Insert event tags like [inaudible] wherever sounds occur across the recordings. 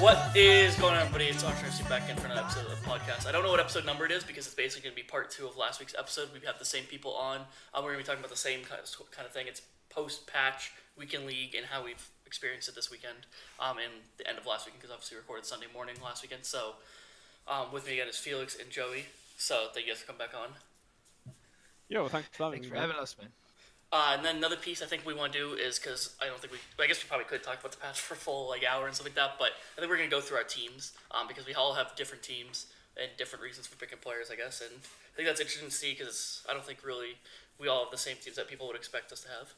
What is going on, everybody? It's Archer FC back in for another episode of the podcast. I don't know what episode number it is because it's basically going to be part two of last week's episode. We have the same people on. Uh, we're going to be talking about the same kind of, kind of thing. It's post patch weekend league and how we've experienced it this weekend um, and the end of last weekend because obviously we recorded Sunday morning last weekend. So um, with me again is Felix and Joey. So thank you guys for coming back on. Yo, thanks for having Thanks me. for man. having us, man. Uh, and then another piece I think we want to do is because I don't think we, I guess we probably could talk about the patch for a full like hour and stuff like that, but I think we're gonna go through our teams um, because we all have different teams and different reasons for picking players, I guess, and I think that's interesting to see because I don't think really we all have the same teams that people would expect us to have.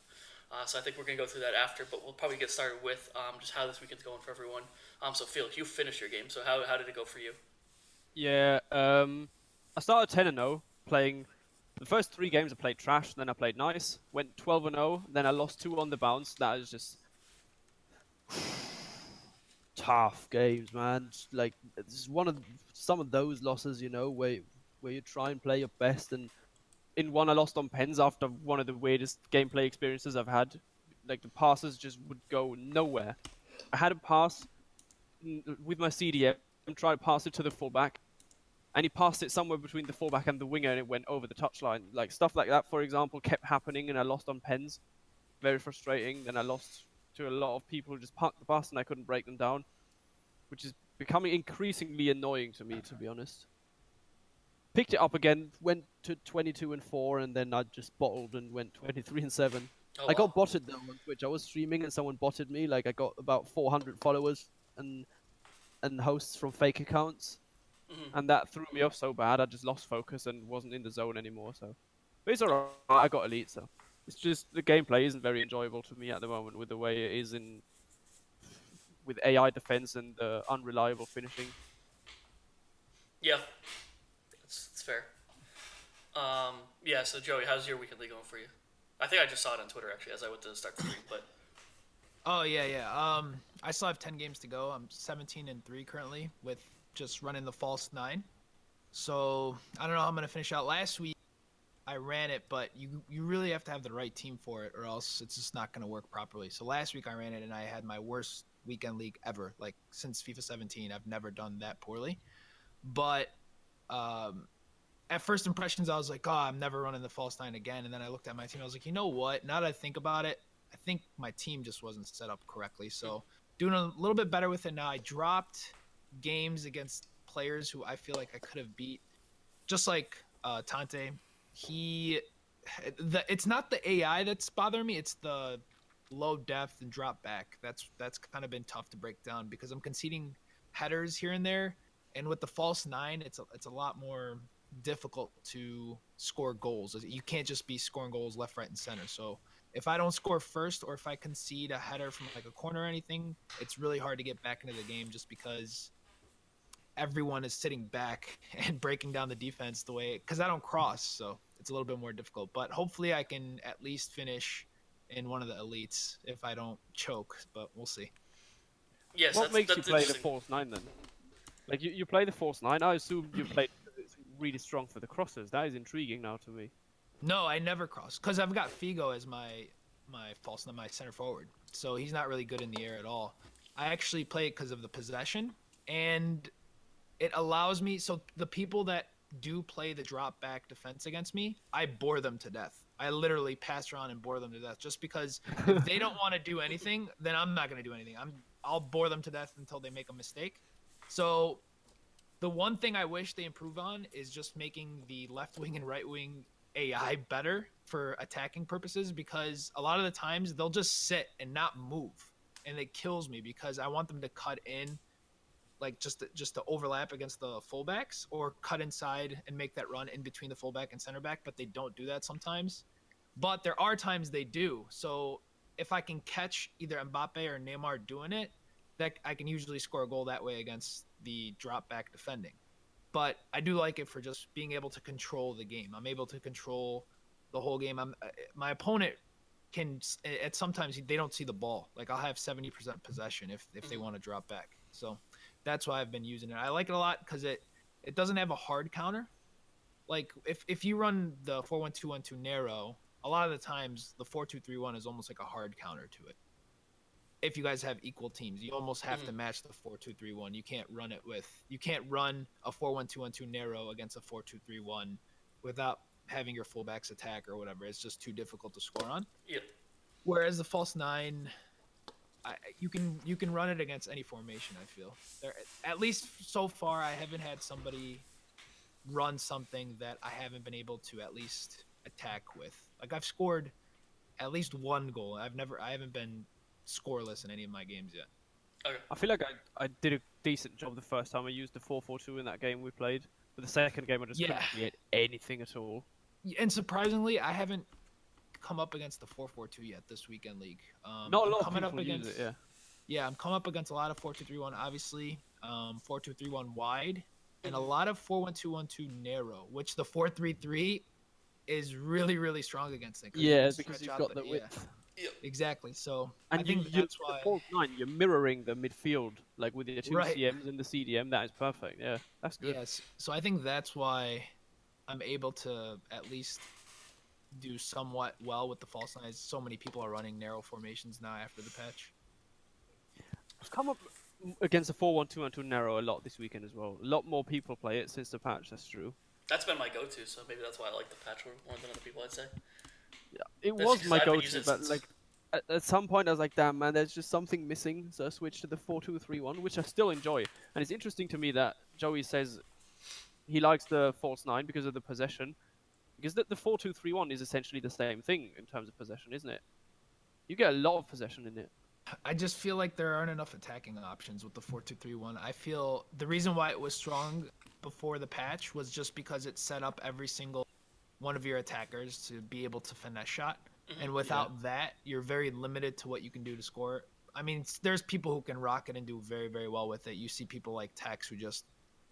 Uh, so I think we're gonna go through that after, but we'll probably get started with um, just how this weekend's going for everyone. Um, so Felix, you finished your game, so how, how did it go for you? Yeah, um, I started 10 and 0, playing the first three games. I played trash, then I played nice. Went 12 and 0, then I lost two on the bounce. That is just [sighs] tough games, man. Like this is one of some of those losses, you know, where where you try and play your best. And in one, I lost on pens after one of the weirdest gameplay experiences I've had. Like the passes just would go nowhere. I had a pass with my CDM and tried to pass it to the fullback, and he passed it somewhere between the fullback and the winger, and it went over the touchline. Like stuff like that, for example, kept happening, and I lost on pens. Very frustrating. Then I lost to a lot of people who just parked the bus, and I couldn't break them down, which is becoming increasingly annoying to me, to be honest. Picked it up again, went to 22 and 4, and then I just bottled and went 23 and 7. Oh, I wow. got botted though on Twitch. I was streaming and someone botted me. Like I got about 400 followers and and hosts from fake accounts, Mhm. and that threw me off so bad. I just lost focus and wasn't in the zone anymore. So, but it's alright. I got elite. So it's just the gameplay isn't very enjoyable to me at the moment with the way it is in with AI defense and uh, unreliable finishing. Yeah, that's, that's fair. Um, yeah, so Joey, how's your weekend league going for you? I think I just saw it on Twitter actually as I went to start the stream, but Oh yeah, yeah. Um, I still have ten games to go. I'm 17 and three currently with just running the false nine. So I don't know how I'm gonna finish out. Last week I ran it, but you you really have to have the right team for it, or else it's just not gonna work properly. So last week I ran it and I had my worst weekend league ever. Like since FIFA 17, I've never done that poorly. But um, at first impressions, I was like, oh, I'm never running the false nine again. And then I looked at my team. I was like, you know what? Now that I think about it, I think my team just wasn't set up correctly. So doing a little bit better with it now. I dropped games against players who I feel like I could have beat, just like uh, Tante. He, the it's not the AI that's bothering me. It's the low depth and drop back. That's that's kind of been tough to break down because I'm conceding headers here and there, and with the false nine, it's a, it's a lot more difficult to score goals. You can't just be scoring goals left, right, and center. So if I don't score first, or if I concede a header from like a corner or anything, it's really hard to get back into the game just because everyone is sitting back [laughs] and breaking down the defense the way because I don't cross, so it's a little bit more difficult. But hopefully, I can at least finish in one of the elites if I don't choke. But we'll see. yes, what that's, makes that's you play the interesting. false nine then? Like you, you play the false nine. I assume you [clears throat] play it's really strong for the crosses. That is intriguing now to me. No, I never cross because I've got Figo as my my false my center forward, so he's not really good in the air at all. I actually play it because of the possession, and it allows me. So the people that do play the drop back defense against me, I bore them to death. I literally pass around and bore them to death, just because if they don't want to do anything, then I'm not going to do anything. I'm I'll bore them to death until they make a mistake. So the one thing I wish they improve on is just making the left wing and right wing AI better for attacking purposes because a lot of the times they'll just sit and not move and it kills me because I want them to cut in like just to, just to overlap against the fullbacks or cut inside and make that run in between the fullback and center back but they don't do that sometimes but there are times they do so if I can catch either Mbappe or Neymar doing it that I can usually score a goal that way against the drop back defending but I do like it for just being able to control the game. I'm able to control the whole game. I'm uh, my opponent can at sometimes they don't see the ball. Like I'll have 70% possession if if they want to drop back. So that's why I've been using it. I like it a lot cuz it it doesn't have a hard counter. Like if if you run the 4-1-2-1-2 narrow, a lot of the times the 4-2-3-1 is almost like a hard counter to it. if you guys have equal teams. You almost have to Mhm. match the four two three one. You can't run it with you can't run a four one two one two narrow against a four two three one without having your fullbacks attack or whatever. It's just too difficult to score on. Yep. Whereas the false nine, I, you can you can run it against any formation. I feel there at least so far I haven't had somebody run something that I haven't been able to at least attack with. Like I've scored at least one goal. I've never I haven't been scoreless in any of my games yet. I feel like I, I did a decent job the first time I used the 4-4-2 in that game we played. But the second game I just Yeah. couldn't create anything at all. And surprisingly, I haven't come up against the 4-4-2 yet this weekend league. Um, Not a I'm lot of coming people up use against it, yeah. yeah, I'm coming up against a lot of 4-2-3-1 obviously, um 4-2-3-1 wide and a lot of 4-1-2-1-2 narrow, which the 4-3-3 is really really strong against it. 'cause you Yeah, can because stretch you've got the yeah, width. exactly. So And I you, think you, that's the why false nine, you're mirroring the midfield, like with your two Right. CMs and the CDM. That is perfect. Yeah, that's good. Yes. So I think that's why I'm able to at least do somewhat well with the false nines. So many people are running narrow formations now after the patch. I've come up against a 4-1-2-1-2 narrow a lot this weekend as well. A lot more people play it since the patch. That's true. That's been my go-to, so maybe that's why I like the patch more more than other people. I'd say. Yeah, it That's was my go-to, but since- like at, at some point I was like, damn man, there's just something missing. So I switched to the 4-2-3-1, which I still enjoy. And it's interesting to me that Joey says he likes the false nine because of the possession, because the, the 4-2-3-1 is essentially the same thing in terms of possession, isn't it? You get a lot of possession in it. I just feel like there aren't enough attacking options with the 4-2-3-1. I feel the reason why it was strong before the patch was just because it set up every single one of your attackers to be able to finesse shot. Mhm. And without that, you're very limited to what you can do to score. I mean, there's people who can rock it and do very, very well with it. You see people like Tekkz who just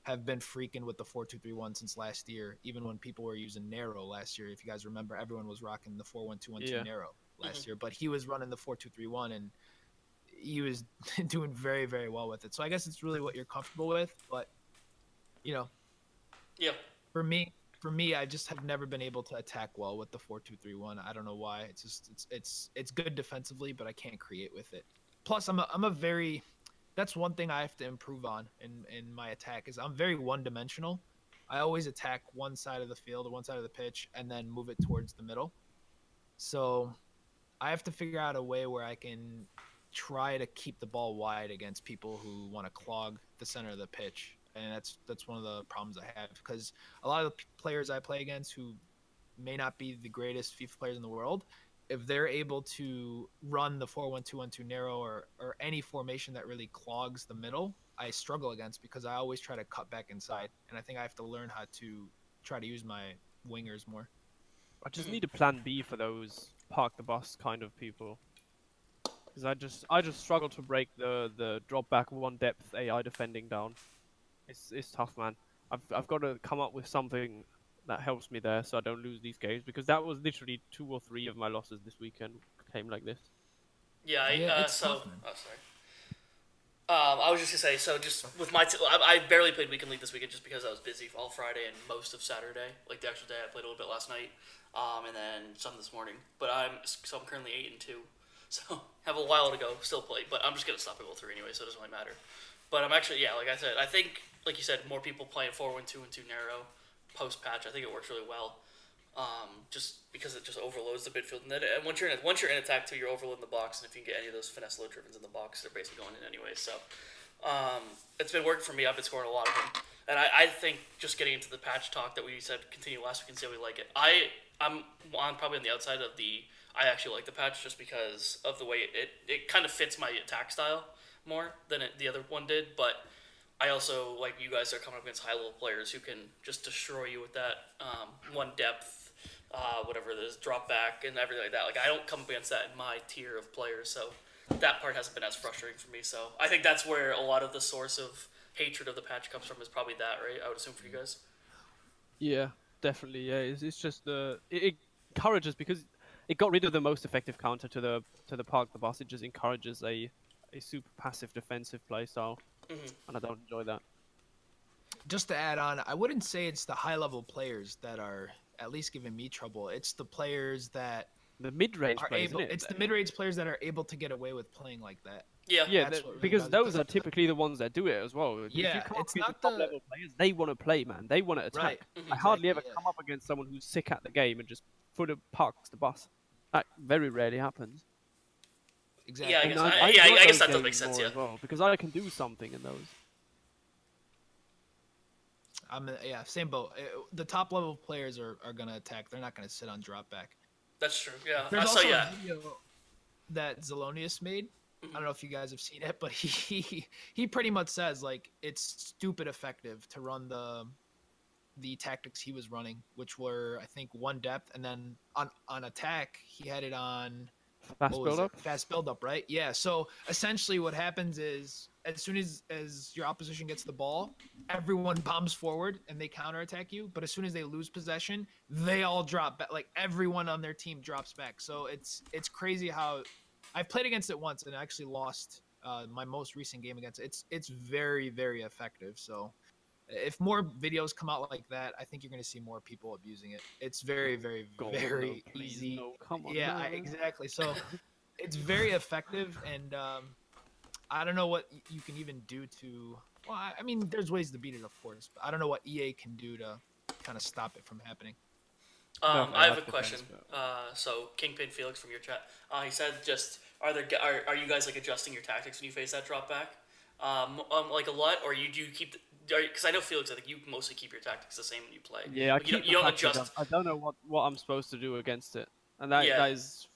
have been freaking with the 4-2-3-1 since last year. Even when people were using narrow last year, if you guys remember, everyone was rocking the 4-1-2-1-2 Yeah. narrow last Mhm. year. But he was running the 4-2-3-1 and he was [laughs] doing very, very well with it. So I guess it's really what you're comfortable with. But you know, Yeah. for me, for me, I just have never been able to attack well with the four-two-three-one. I don't know why. It's just it's it's it's good defensively, but I can't create with it. Plus, I'm a, I'm a very that's one thing I have to improve on in in my attack is I'm very one-dimensional. I always attack one side of the field or one side of the pitch and then move it towards the middle. So I have to figure out a way where I can try to keep the ball wide against people who want to clog the center of the pitch. And that's that's one of the problems I have because a lot of the players I play against who may not be the greatest FIFA players in the world, if they're able to run the 4-1-2-1-2 narrow or, or any formation that really clogs the middle, I struggle against because I always try to cut back inside. And I think I have to learn how to try to use my wingers more. I just need a mm. plan B for those park the bus kind of people. Because I just I just struggle to break the the drop back one depth AI defending down. It's it's tough, man. I've I've got to come up with something that helps me there so I don't lose these games because that was literally two or three of my losses this weekend came like this. Yeah, I, Yeah, uh, so tough, oh sorry. Um, I was just gonna say, so just with my, t- I, I barely played weekend league this weekend just because I was busy all Friday and most of Saturday. Like the actual day, I played a little bit last night, um, and then some this morning. But I'm so I'm currently eight and two, [laughs] so have a while to go. Still play, but I'm just gonna stop at Gold three anyway, so it doesn't really matter. But I'm actually, yeah, like I said, I think, like you said, more people playing four one two and two narrow post patch. I think it works really well. Um, just because it just overloads the midfield, and then and once you're in once you're in attack two, you're overloading the box, and if you can get any of those finesse low drivens in the box, they're basically going in anyway. So um, it's been working for me. I've been scoring a lot of them, and I, I think just getting into the patch talk that we said continue last week and see how we like it. I I'm on probably on the outside of the. I actually like the patch just because of the way it it, it kind of fits my attack style more than it, the other one did, but. I also like you guys are coming up against high level players who can just destroy you with that um, one depth, uh, whatever it is, drop back and everything like that. Like I don't come against that in my tier of players, so that part hasn't been as frustrating for me. So I think that's where a lot of the source of hatred of the patch comes from is probably that, right? I would assume for you guys. Yeah, definitely. Yeah, it's, it's just the it, it encourages because it got rid of the most effective counter to the to the park the boss. It just encourages a a super passive defensive play style, Mhm. and I don't enjoy that. just to add on, I wouldn't say it's the high level players that are at least giving me trouble. It's the players that the mid-range are players. able. isn't it? It's the mid-range players that are able to get away with playing like that. Yeah. Yeah, That's th- what really because those are typically the ones that do it as well. If you Yeah, come it's not the top level players, they want to play, man. They want to attack. Right. Mhm. I hardly ever yeah. come up against someone who's sick at the game and just put a parks the bus. That very rarely happens. Exactly. Yeah, I guess- I- yeah, enjoy I guess that does make sense, more yeah. Well, because I can do something in those. I'm uh, yeah, same boat. Uh, The top level players are, are gonna attack. They're not gonna sit on drop back. That's true. Yeah. There's so also yeah. a video that Zelonius made. I Mhm. don't know if you guys have seen it, [laughs] but he he pretty much says like it's stupid effective to run the the tactics he was running, which were I think one depth, and then on on attack he had it on Fast build up. Fast build up, right? Yeah. So essentially, what happens is as soon as as your opposition gets the ball, everyone [laughs] bombs forward and they counterattack you. But as soon as they lose possession, they all drop back. Like everyone on their team drops back. So it's it's crazy how I've played against it once and I actually lost uh, my most recent game against it. It's it's very very effective. So if more videos come out like that, I think you're going to see more people abusing it. It's very very God, very no, easy No, come on. yeah. I, exactly so [laughs] it's very effective and um, i don't know what you can even do to well I, I mean there's ways to beat it of course but i don't know what ea can do to kind of stop it from happening Um, No, I have a question. Uh, so Kingpin Felix from your chat, uh, he said, just are there are, are you guys like adjusting your tactics when you face that drop back, um, um like a lot, or you do you keep because I know Felix, I think you mostly keep your tactics the same when you play. Yeah, I Like, you keep don't, you don't adjust. up. I don't know what, what I'm supposed to do against it, and that Yeah. that is,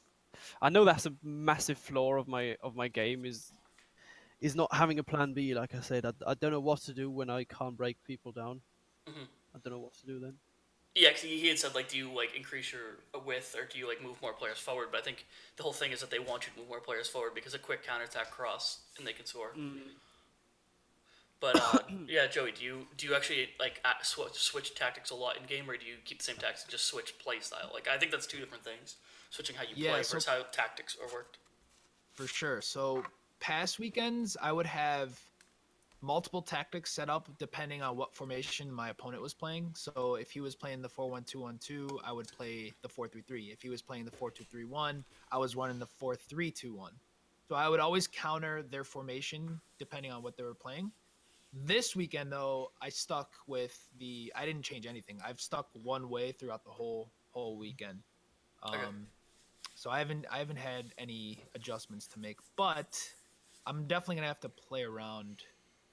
I know that's a massive flaw of my of my game is, is not having a plan B. Like I said, I, I don't know what to do when I can't break people down. Mhm. I don't know what to do then. Yeah, 'cause he he had said like, do you like increase your width or do you like move more players forward? But I think the whole thing is that they want you to move more players forward because a quick counterattack cross and they can score. But uh, [coughs] yeah, Joey, do you do you actually like sw- switch tactics a lot in game, or do you keep the same tactics and just switch play style? Like I think that's two different things. Switching how you Yeah, play so- versus how tactics are worked. for sure so past weekends i would have multiple tactics set up depending on what formation my opponent was playing so if he was playing the 4-1-2-1-2 i would play the 4-3-3 if he was playing the 4-2-3-1 i was running the 4-3-2-1 so i would always counter their formation depending on what they were playing this weekend though i stuck with the i didn't change anything i've stuck one way throughout the whole whole weekend um, Okay. so I haven't I haven't had any adjustments to make, but I'm definitely gonna have to play around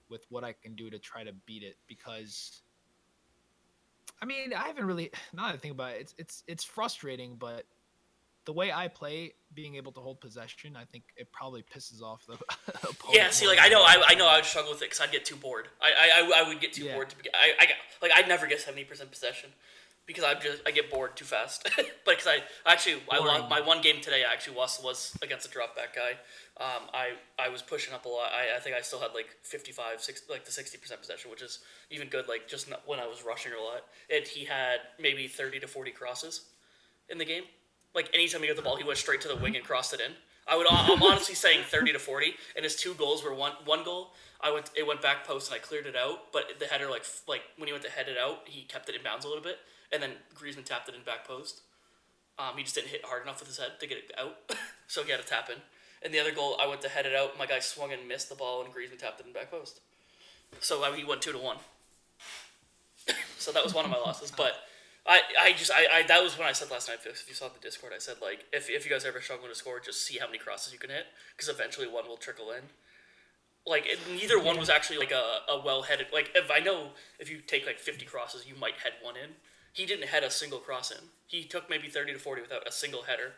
with what I can do to try to beat it because I mean I haven't really [sighs] now that I think about it, it's it's it's frustrating, but the way I play, being able to hold possession, I think it probably pisses off the [laughs] opponent. Yeah, see, like I know, I. I know, I would struggle with it because I'd get too bored. I, I, I, would get too Yeah. bored to be. I, I, got- like, I'd never get seventy percent possession because I just I get bored too fast. [laughs] but because I actually I lost my one game today. I actually lost was against a drop back guy. Um, I I was pushing up a lot. I, I think I still had like 55, 60, like the sixty percent possession, which is even good. Like just not, when I was rushing a lot, and he had maybe thirty to forty crosses in the game. Like anytime he got the ball, he went straight to the wing and crossed it in. I would. I'm honestly saying 30 to 40, and his two goals were one. One goal, I went. It went back post and I cleared it out, but the header, like like when he went to head it out, he kept it in bounds a little bit, and then Griezmann tapped it in back post. Um, he just didn't hit hard enough with his head to get it out, [laughs] so he had to tap in. And the other goal, I went to head it out. My guy swung and missed the ball, and Griezmann tapped it in back post. So uh, he went two to one. [coughs] so that was one of my losses, but. I, I just I, I that was when I said last night if you saw the Discord I said like if, if you guys ever struggle to score just see how many crosses you can hit because eventually one will trickle in. Like it, neither one was actually like a, a well headed like if I know if you take like 50 crosses you might head one in. He didn't head a single cross in. He took maybe 30 to 40 without a single header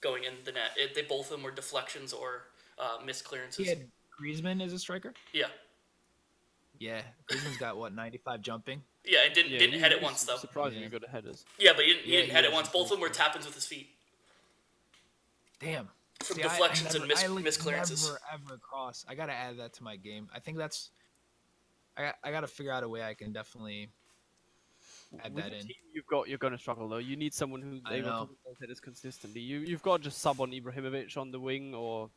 going in the net. It, they both of them were deflections or uh, missed clearances He had Griezmann as a striker. yeah Yeah, Griezmann's got what 95 jumping. yeah it didn't Yeah, didn't he- head it once though Surprisingly Yeah. good at headers. yeah but he didn't, he Yeah, didn't he head it once both of them were supposed tap ins with his feet Damn. from See, I- I deflections and never- miss, I, like, missed clearances Never ever cross. I gotta add that to my game. I think that's. I got, I gotta figure out a way I can definitely add With that the in. team you've got, you're going to struggle though. You need someone who's I able know. to hit those headers consistently. You you've got to just sub on Ibrahimovic on the wing, or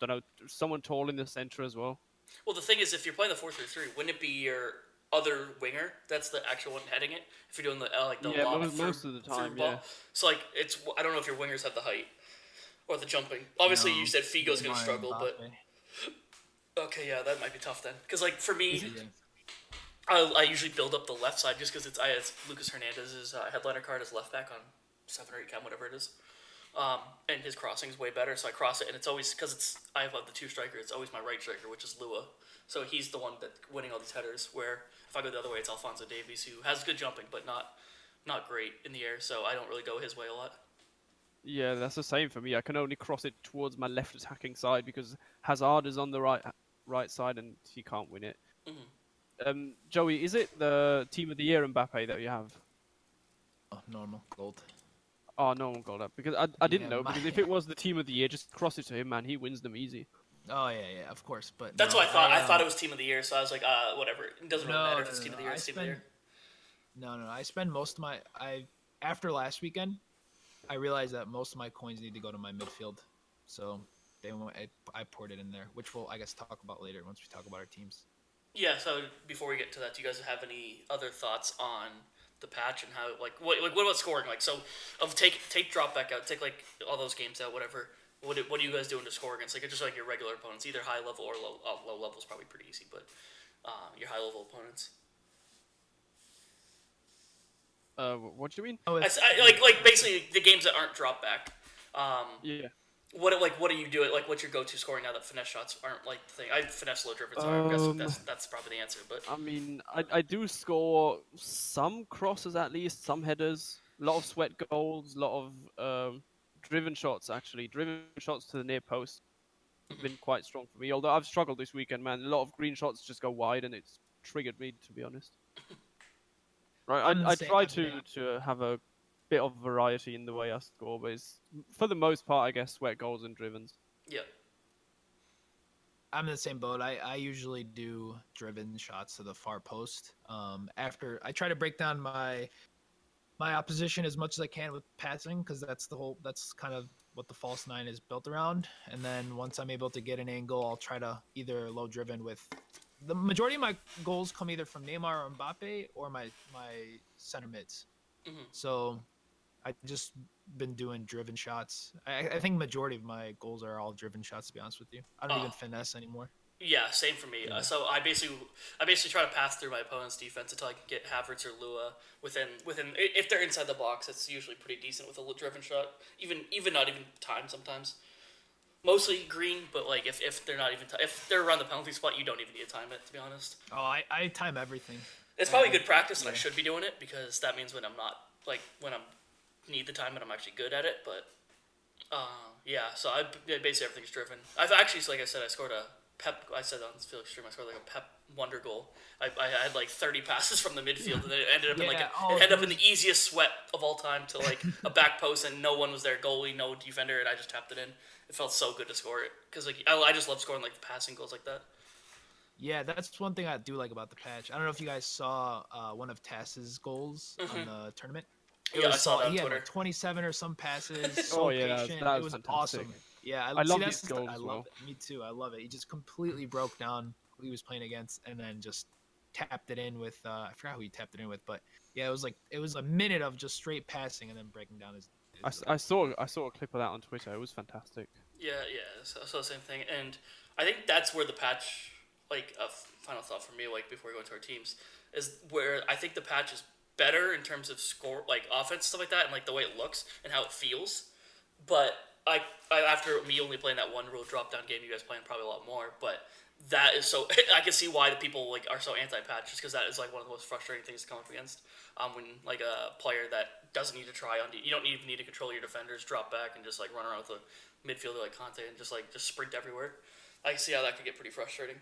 don't know, someone tall in the center as well. Well, the thing is, if you're playing the four three three, wouldn't it be your other winger that's the actual one heading it. If you're doing the uh, like the Yeah, lob most- through- most of the through time, ball. yeah. So like it's I don't know if your wingers have the height or the jumping. Obviously, No, you said Figo's gonna struggle, but okay, yeah, that might be tough then. Because like for me, I, I usually build up the left side just because it's I it's Lucas Hernandez's uh, headliner card as left back on seven or eight chem whatever it is, um, and his crossing is way better. So I cross it, and it's always because it's I have uh, the two striker. It's always my right striker, which is Lua. So he's the one that winning all these headers. Where if I go the other way, it's Alfonso Davies who has good jumping, but not not great in the air. So I don't really go his way a lot. Yeah, that's the same for me. I can only cross it towards my left attacking side because Hazard is on the right right side and he can't win it. Mhm. Um, Joey, is it the team of the year Mbappe that you have? Oh, normal gold. Oh, no one got that because I, I didn't Yeah, know my- because if it was the team of the year, just cross it to him, man. He wins them easy. Oh yeah, yeah, of course. But That's no, what I thought. I, um, thought it was team of the year, so I was like, uh, whatever. It doesn't really No, matter if it's no, team of the year. I It's team of the year. No, no, no. I spend most of my I after last weekend, I realized that most of my coins need to go to my midfield, so they went, I, I poured it in there, which we'll I guess talk about later once we talk about our teams. Yeah. So before we get to that, do you guys have any other thoughts on the patch and how like what like what about scoring? Like so, of take take drop back out, take like all those games out, whatever. What do- what are you guys doing to score against like just like your regular opponents, either high level or low uh, low level is probably pretty easy, but uh, your high level opponents. Uh, what do you mean? Oh, I, I- like like basically the games that aren't drop back. Um, Yeah. What like what do you do? Like what's your go to scoring now that finesse shots aren't like the thing? I finesse low driven, so I guess Um, that's that's probably the answer. But I mean, I, I do score some crosses at least, some headers, a lot of sweat goals, a lot of um, driven shots actually. Driven shots to the near post been quite strong for me. Although I've struggled this weekend, man. A lot of green shots just go wide, and it's triggered me to be honest. [laughs] Right, I, I try to to have a bit of variety in the way I score, but it's for the most part, I guess, sweat goals and drivens. yeah, I'm in the same boat. I, I usually do driven shots to the far post. Um, after I try to break down my my opposition as much as I can with passing because that's the whole that's kind of what the false nine is built around. And then once I'm able to get an angle, I'll try to either low driven with the majority of my goals come either from Neymar or Mbappe or my my center mids. Mhm. So I just been doing driven shots. I, I think majority of my goals are all driven shots. To be honest with you, I don't even Oh. finesse anymore. yeah, same for me. Uh, so I basically I basically try to pass through my opponent's defense until I can get Havertz or Lua within within if they're inside the box. It's usually pretty decent with a little driven shot. Even even not even time sometimes. Mostly green, but like if, if they're not even ti if they're around the penalty spot, you don't even need to time it. To be honest. Oh, I, I time everything. It's probably Uh, good practice, and I should be doing it because that means when I'm not like when I'm need the time and I'm actually good at it. But uh, yeah, so I basically everything's driven. I've actually, like I said, I scored a pep. I said on Felix stream, I scored like a pep wonder goal. I, I had like 30 [laughs] passes from the midfield, and it ended up in like Yeah, a, oh, it ended up in the easiest sweat of all time to like a back post, and no one was there, goalie, no defender, and I just tapped it in. It felt so good to score it because like I, I just love scoring like passing goals like that. Yeah, that's one thing I do like about the patch. I don't know if you guys saw uh, one of Tass's goals on Mhm. the tournament. Yeah, I was saw that on he had like 27 or some passes. So [laughs] Oh, yeah, that was- patient. that it was was fantastic. awesome. Yeah, I see, love that's these goals I as love well. it. Me too. I love it. He just completely broke down who he was playing against, and then just tapped it in with. Uh, I forgot who he tapped it in with, but yeah, it was like it was a minute of just straight passing and then breaking down his. I, his s- I saw I saw a clip of that on Twitter. It was fantastic. Yeah, yeah. So, so same thing, and I think that's where the patch, like a f- final thought for me, like before we go into our teams, is where I think the patch is better in terms of score, like offense stuff like that, and like the way it looks and how it feels. But I, I after me only playing that one real drop down game, you guys playing probably a lot more, but. That is so. [laughs] I can see why the people like are so anti-patch, just because that is like one of the most frustrating things to come up against. Um, when like a player that doesn't need to try on, you don't even need to control your defenders, drop back, and just like run around with a midfielder like Kanté and just like just sprint everywhere. I can see how that could get pretty frustrating.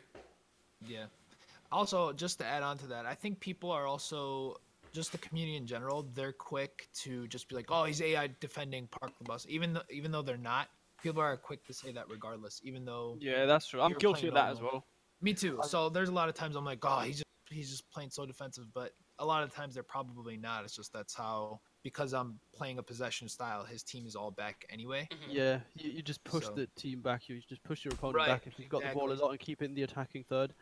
Yeah. Also, just to add on to that, I think people are also just the community in general. They're quick to just be like, "Oh, he's AI defending park the bus," even though even though they're not. People are quick to say that regardless, even though. Yeah, that's true. I'm guilty of that as well. Me too. So there's a lot of times I'm like, "Oh, he's just he's just playing so defensive," but a lot of times they're probably not. It's just that's how because I'm playing a possession style. His team is all back anyway. Mhm. Yeah, you, you just push So- the team back. You just push your opponent Right, back if you've got the ball a lot and keep it in the attacking third.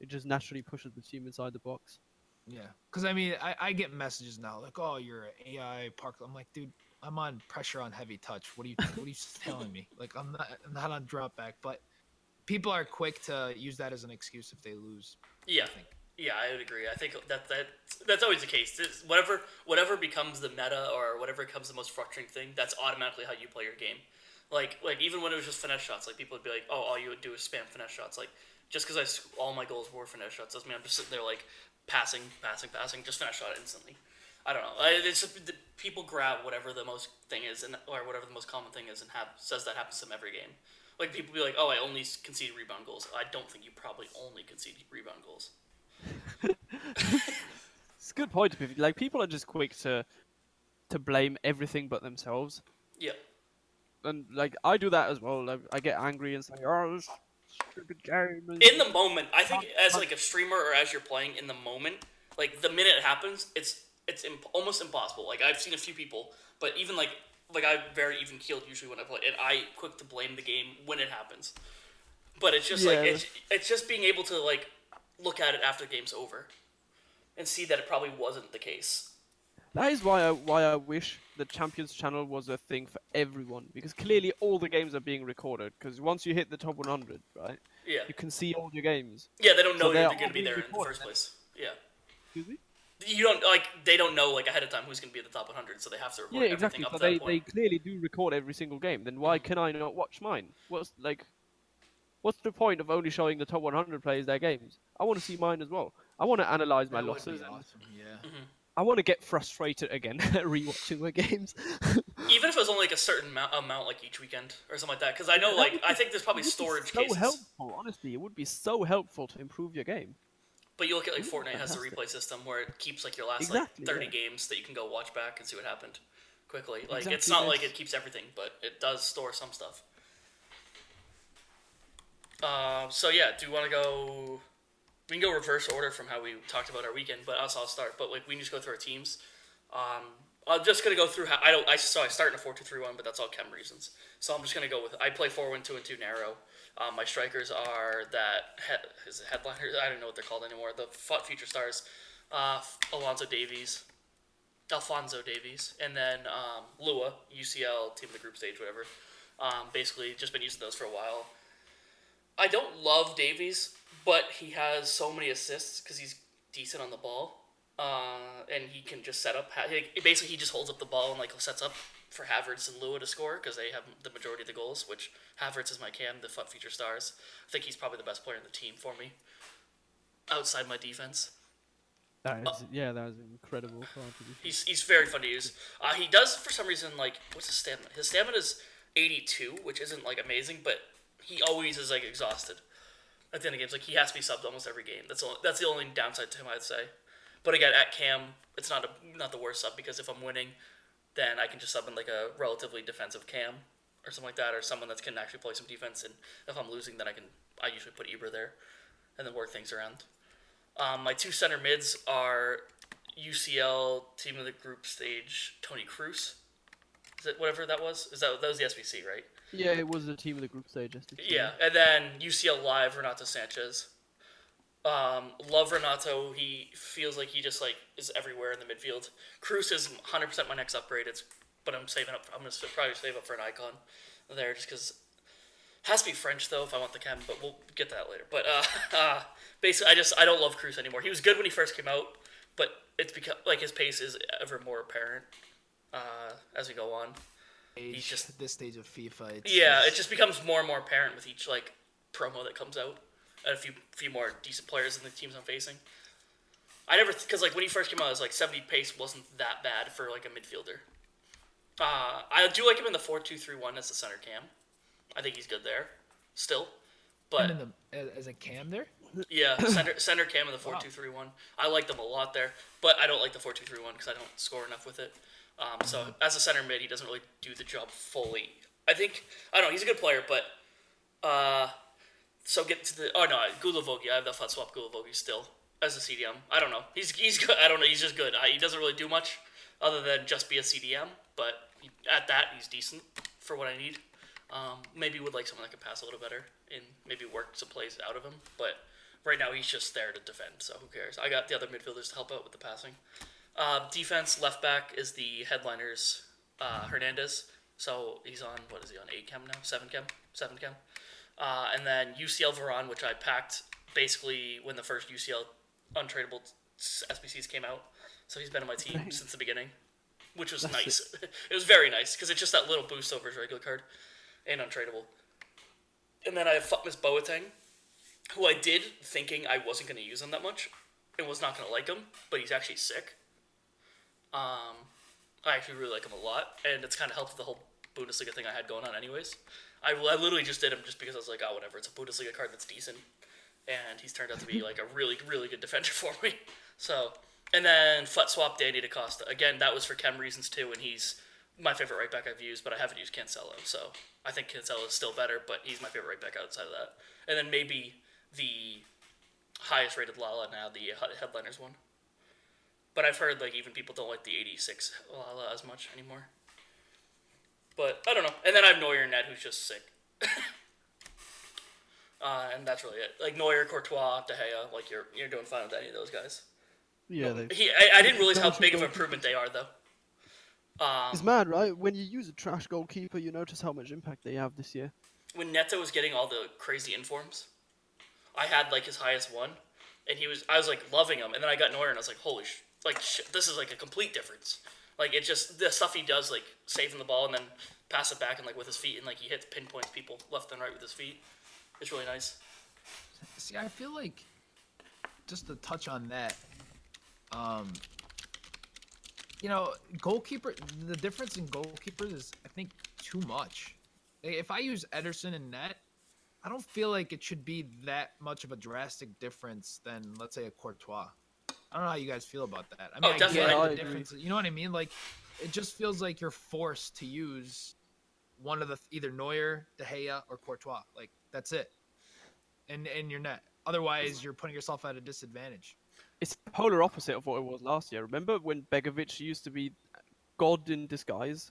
It just naturally pushes the team inside the box. Yeah, because I mean, I, I get messages now like, "Oh, you're an AI park." I'm like, dude, I'm on pressure on heavy touch. What are you What are you telling me? Like, I'm not I'm not on drop back, but people are quick to use that as an excuse if they lose. Yeah, I think. yeah, I would agree. I think that that that's always the case. It's whatever whatever becomes the meta or whatever becomes the most frustrating thing, that's automatically how you play your game. Like like even when it was just finesse shots, like people would be like, "Oh, all you would do is spam finesse shots." Like just because I all my goals were finesse shots doesn't mean I'm just sitting there like passing, passing, passing, just finesse shot instantly. I don't know. It's just, the, people grab whatever the most thing is, and or whatever the most common thing is, and have says that happens to them every game. Like people be like, "Oh, I only concede rebound goals." I don't think you probably only concede rebound goals. [laughs] It's a good point. Like people are just quick to to blame everything but themselves, Yeah. and like I do that as well. Like, I get angry and say, "Oh, this stupid game." is-" in the moment i think as like a streamer or as you're playing in the moment like the minute it happens it's it's imp- almost impossible. Like i've seen a few people but even like like i'm very even keeled usually when i play and i quick to blame the game when it happens. But it's just like it's, it's just being able to like look at it after the game's over and see that it probably wasn't the case. That is why I why I wish the Champions Channel was a thing for everyone because clearly all the games are being recorded. Because once you hit the top 100, right, yeah you can see all your games. yeah they don't know So they're they're going to be being there in the first place yeah Excuse me. you don't like they don't know like ahead of time who's going to be at the top 100 so they have to record Yeah, everything exactly. up So to that they, point. they clearly do record every single game. Then why can I not watch mine? What's like, what's the point of only showing the top 100 players their games? I want to see mine as well. I want to analyze my That would be losses. and awesome. Yeah. Mm-hmm. I want to get frustrated again [laughs] rewatching my games. [laughs] even if it was only like a certain amount, amount like each weekend or something like that because i know like i think there's probably It would be storage so cases helpful. Honestly, it would be so helpful to improve your game. but you look at like Ooh, fortnite has a replay system where it keeps like your last Exactly, like 30 yeah. games that you can go watch back and see what happened quickly like it's Exactly not like it keeps everything but it does store some stuff uh, so yeah do you want to go we can go reverse order from how we talked about our weekend but also i'll start but like we can just go through our teams um, I'm just gonna go through how I don't. I so I start in a four two three one, but that's all chem reasons. So I'm just gonna go with I play four one two and two narrow. Um, my strikers are that head, is it headliner. I don't know what they're called anymore. The fu- future stars, uh, Alonzo Davies, Alfonso Davies, and then um, Lua UCL team of the group stage whatever. Um, basically, just been using those for a while. I don't love Davies, but he has so many assists because he's decent on the ball uh, and he can just set up. Basically, he just holds up the ball and like sets up for Havertz and Lua to score because they have the majority of the goals. Which Havertz is my cam, the FUT future stars. I think he's probably the best player in the team for me, outside my defense. That is, yeah, was incredible. He's he's very fun to use. Uh, he does for some reason like what's his stamina? His stamina is eighty two, which isn't like amazing, but he always is like exhausted at the end of games. Like he has to be subbed almost every game. That's all, that's the only downside to him, I'd say. But again, at cam, it's not a not the worst sub because if I'm winning, then I can just sub in like a relatively defensive cam or something like that, or someone that can actually play some defense. And if I'm losing, then I can I usually put Ibra there, and then work things around. Um, my two center mids are UCL team of the group stage Toni Kroos. Is it whatever that was? Is that that was the SBC right? Yeah, it was a team of the group stage. Yeah, and then UCL live Renato Sanches. Um, love Renato. He feels like he just like is everywhere in the midfield. Kroos is 100 percent my next upgrade. It's but I'm saving up. I'm gonna probably save up for an icon there just because. Has to be French though if I want the chem, but we'll get to that later. But uh, [laughs] uh, basically, I just I don't love Kroos anymore. He was good when he first came out, but it's become like his pace is ever more apparent uh, as we go on. Age, just- this stage of FIFA. It's Yeah, just- it just becomes more and more apparent with each like promo that comes out, and a few few more decent players in the teams I'm facing. I never because like when he first came out, it was like 70 pace wasn't that bad for like a midfielder. Uh, I do like him in the four two three one as the center cam. I think he's good there, still. But in the, as- a cam there. yeah, [coughs] center center cam in the four two three one. I like them a lot there, but I don't like the four two three one because I don't score enough with it. Um, so as a center mid, he doesn't really do the job fully. I think I don't know. He's a good player, but uh, so get to the oh no, Guilavogui. I have the flat swap Guilavogui still as a CDM. I don't know. He's he's good. I don't know. He's just good. I, he doesn't really do much other than just be a CDM, but he, at that he's decent for what I need. Um, maybe would like someone that could pass a little better and maybe work some plays out of him, but right now he's just there to defend. So who cares? I got the other midfielders to help out with the passing. Uh, defense left back is the headliners uh, Hernandez. So he's on what is he on eight chem now? Seven chem, seven chem. Uh, and then UCL Varane, which I packed basically when the first UCL untradeable SBCs came out. So he's been on my team since the beginning, which was That's nice. [laughs] it was very nice because it's just that little boost over his regular card and untradeable. And then I have Futmas Boateng, who I did thinking I wasn't going to use him that much and was not going to like him, but he's actually sick. Um, I actually really like him a lot, and it's kind of helped the whole Bundesliga thing I had going on, anyways. I, I literally just did him just because I was like, oh, whatever, it's a Bundesliga card that's decent, and he's turned out to be like a really, really good defender [laughs] for me. So, and then Fut Swap Danny DaCosta. Again, that was for chem reasons too, and he's my favorite right back I've used, but I haven't used Cancelo, so I think Cancelo is still better, but he's my favorite right back outside of that. And then maybe the highest rated Lala now, the headliners one. But I've heard like even people don't like the 86 Lala as much anymore. But I don't know. And then I have Neuer and Ned, who's just sick. [laughs] uh, and that's really it. Like Neuer, Courtois, De Gea, like you're you're doing fine with any of those guys. Yeah, they, He, I, I didn't realize how big of go an improvement they are, though. Um, it's mad, right? When you use a trash goalkeeper, you notice how much impact they have this year. when Neto was getting all the crazy informs, I had like his highest one, and he was I was like loving him, and then I got Neuer, and I was like, holy sh! Like shit, this is like a complete difference. Like it just the stuff he does, like saving the ball and then pass it back and like with his feet, and like he hits pinpoints people left and right with his feet. It's really nice. See, I feel like just to touch on that, um, you know, goalkeeper. The difference in goalkeepers is, I think, too much. If I use Ederson in net, I don't feel like it should be that much of a drastic difference than, let's say, a Courtois. I don't know how you guys feel about that. I mean, Oh, I definitely. get Yeah, the difference. You know what I mean? Like, it just feels like you're forced to use one of the either Neuer, De Gea, or Courtois. Like that's it. And and you're net. Otherwise, you're putting yourself at a disadvantage. It's the polar opposite of what it was last year. Remember when Begovic used to be God in disguise?